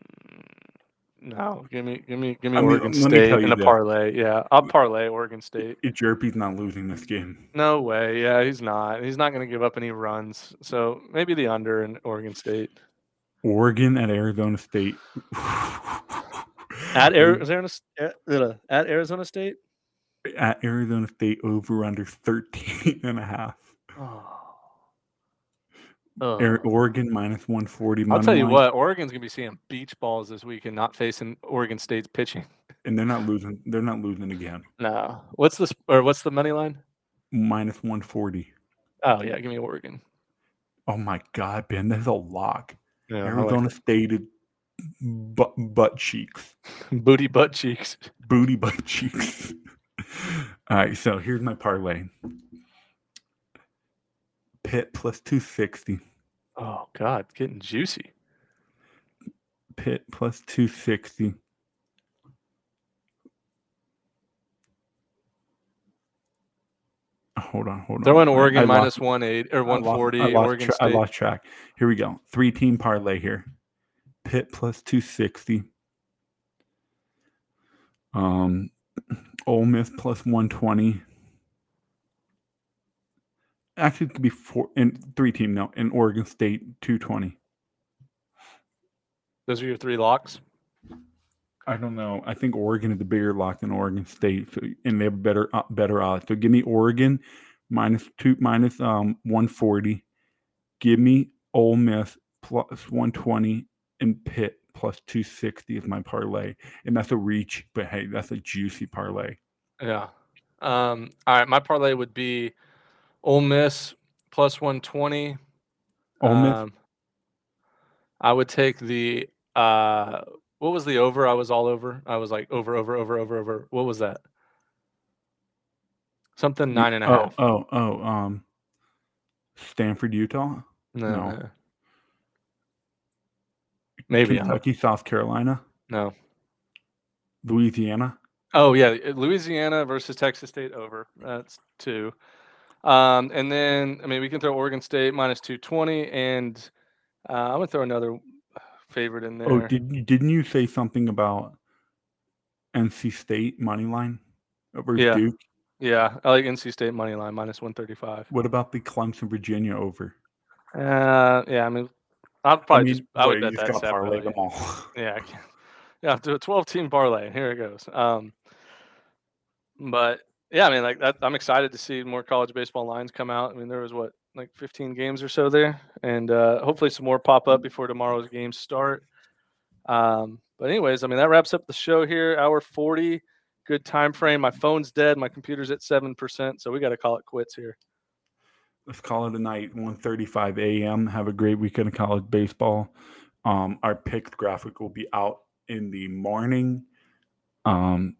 No, give me give me give me I mean, Oregon let me State tell in a this. parlay. Yeah, I'll parlay Oregon State. Hjerpe's not losing this game. No way. Yeah, he's not. He's not going to give up any runs. So maybe the under in Oregon State Oregon at Arizona State. at (laughs) Arizona S- at, uh, at Arizona State. at Arizona State over under 13 and a half. Oh, Ugh. Air- Oregon minus 140. I'll tell you line, what, Oregon's gonna be seeing beach balls this week and not facing Oregon State's pitching. (laughs) and they're not losing. They're not losing again. No. What's the or what's the money line? Minus 140. Oh yeah, give me Oregon. Oh my God, Ben, that's a lock. Yeah, Arizona State is butt, butt cheeks, (laughs) booty butt cheeks. booty butt cheeks. (laughs) All right, so here's my parlay. Pitt plus 260. Oh God, getting juicy. Pitt plus 260. Hold on, hold on. Throw in I- Oregon I lost- minus one eight or I one lost- forty. I lost, Oregon tra- I lost track. Here we go. Three team parlay here. Pitt plus 260. Um, Ole Miss plus 120. Actually, it could be four and three team now in Oregon State 220. Those are your three locks. I don't know. I think Oregon is the bigger lock than Oregon State, so, and they have better uh, better odds. So give me Oregon minus two minus um 140. Give me Ole Miss plus 120 and Pitt plus 260 is my parlay, and that's a reach. But hey, that's a juicy parlay. Yeah. Um, all right, my parlay would be Ole Miss plus one twenty. Ole Miss Um, I would take the uh what was the over? I was all over. I was like over, over, over, over, over. What was that? Something nine and a oh, half. Oh, oh, um, Stanford, Utah, no, no. Maybe Kentucky, South Carolina, no. Louisiana. Oh yeah, Louisiana versus Texas State over. That's two. Um, and then I mean we can throw Oregon State minus two twenty, and uh, I'm gonna throw another favorite in there. Oh, did didn't you say something about NC State money line over Yeah. Duke? yeah, I like NC State money line minus one thirty five. What about the Clemson Virginia over? Uh, yeah, I mean, I'd probably just I would bet that parlay them all. (laughs) Yeah, I can- yeah, do a twelve team parlay. Here it goes. Um, but yeah, I mean, like that, I'm excited to see more college baseball lines come out. I mean, there was what like 15 games or so there, and uh, hopefully some more pop up before tomorrow's games start. Um, but anyways, I mean that wraps up the show here. Hour 40, good time frame. My phone's dead. My computer's at seven percent, so we got to call it quits here. Let's call it a night. 1:35 a.m. Have a great weekend of college baseball. Um, our pick graphic will be out in the morning. Um,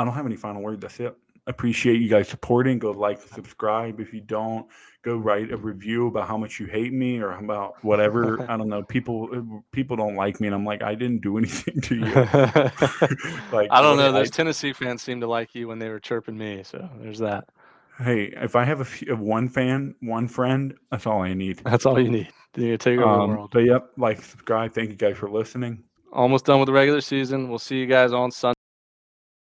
I don't have any final word. That's it. Appreciate you guys supporting. Go like, subscribe. If you don't, go write a review about how much you hate me or about whatever. (laughs) I don't know. People people don't like me, and I'm like, I didn't do (laughs) anything to you. (laughs) like I don't know. Those Tennessee fans seem to like you when they were chirping me, so there's that. hey, if I have a few, one fan, one friend, that's all I need. That's all you need. You take over the Um, world. but yep, like, subscribe. Thank you guys for listening. Almost done with the regular season. We'll see you guys on Sunday.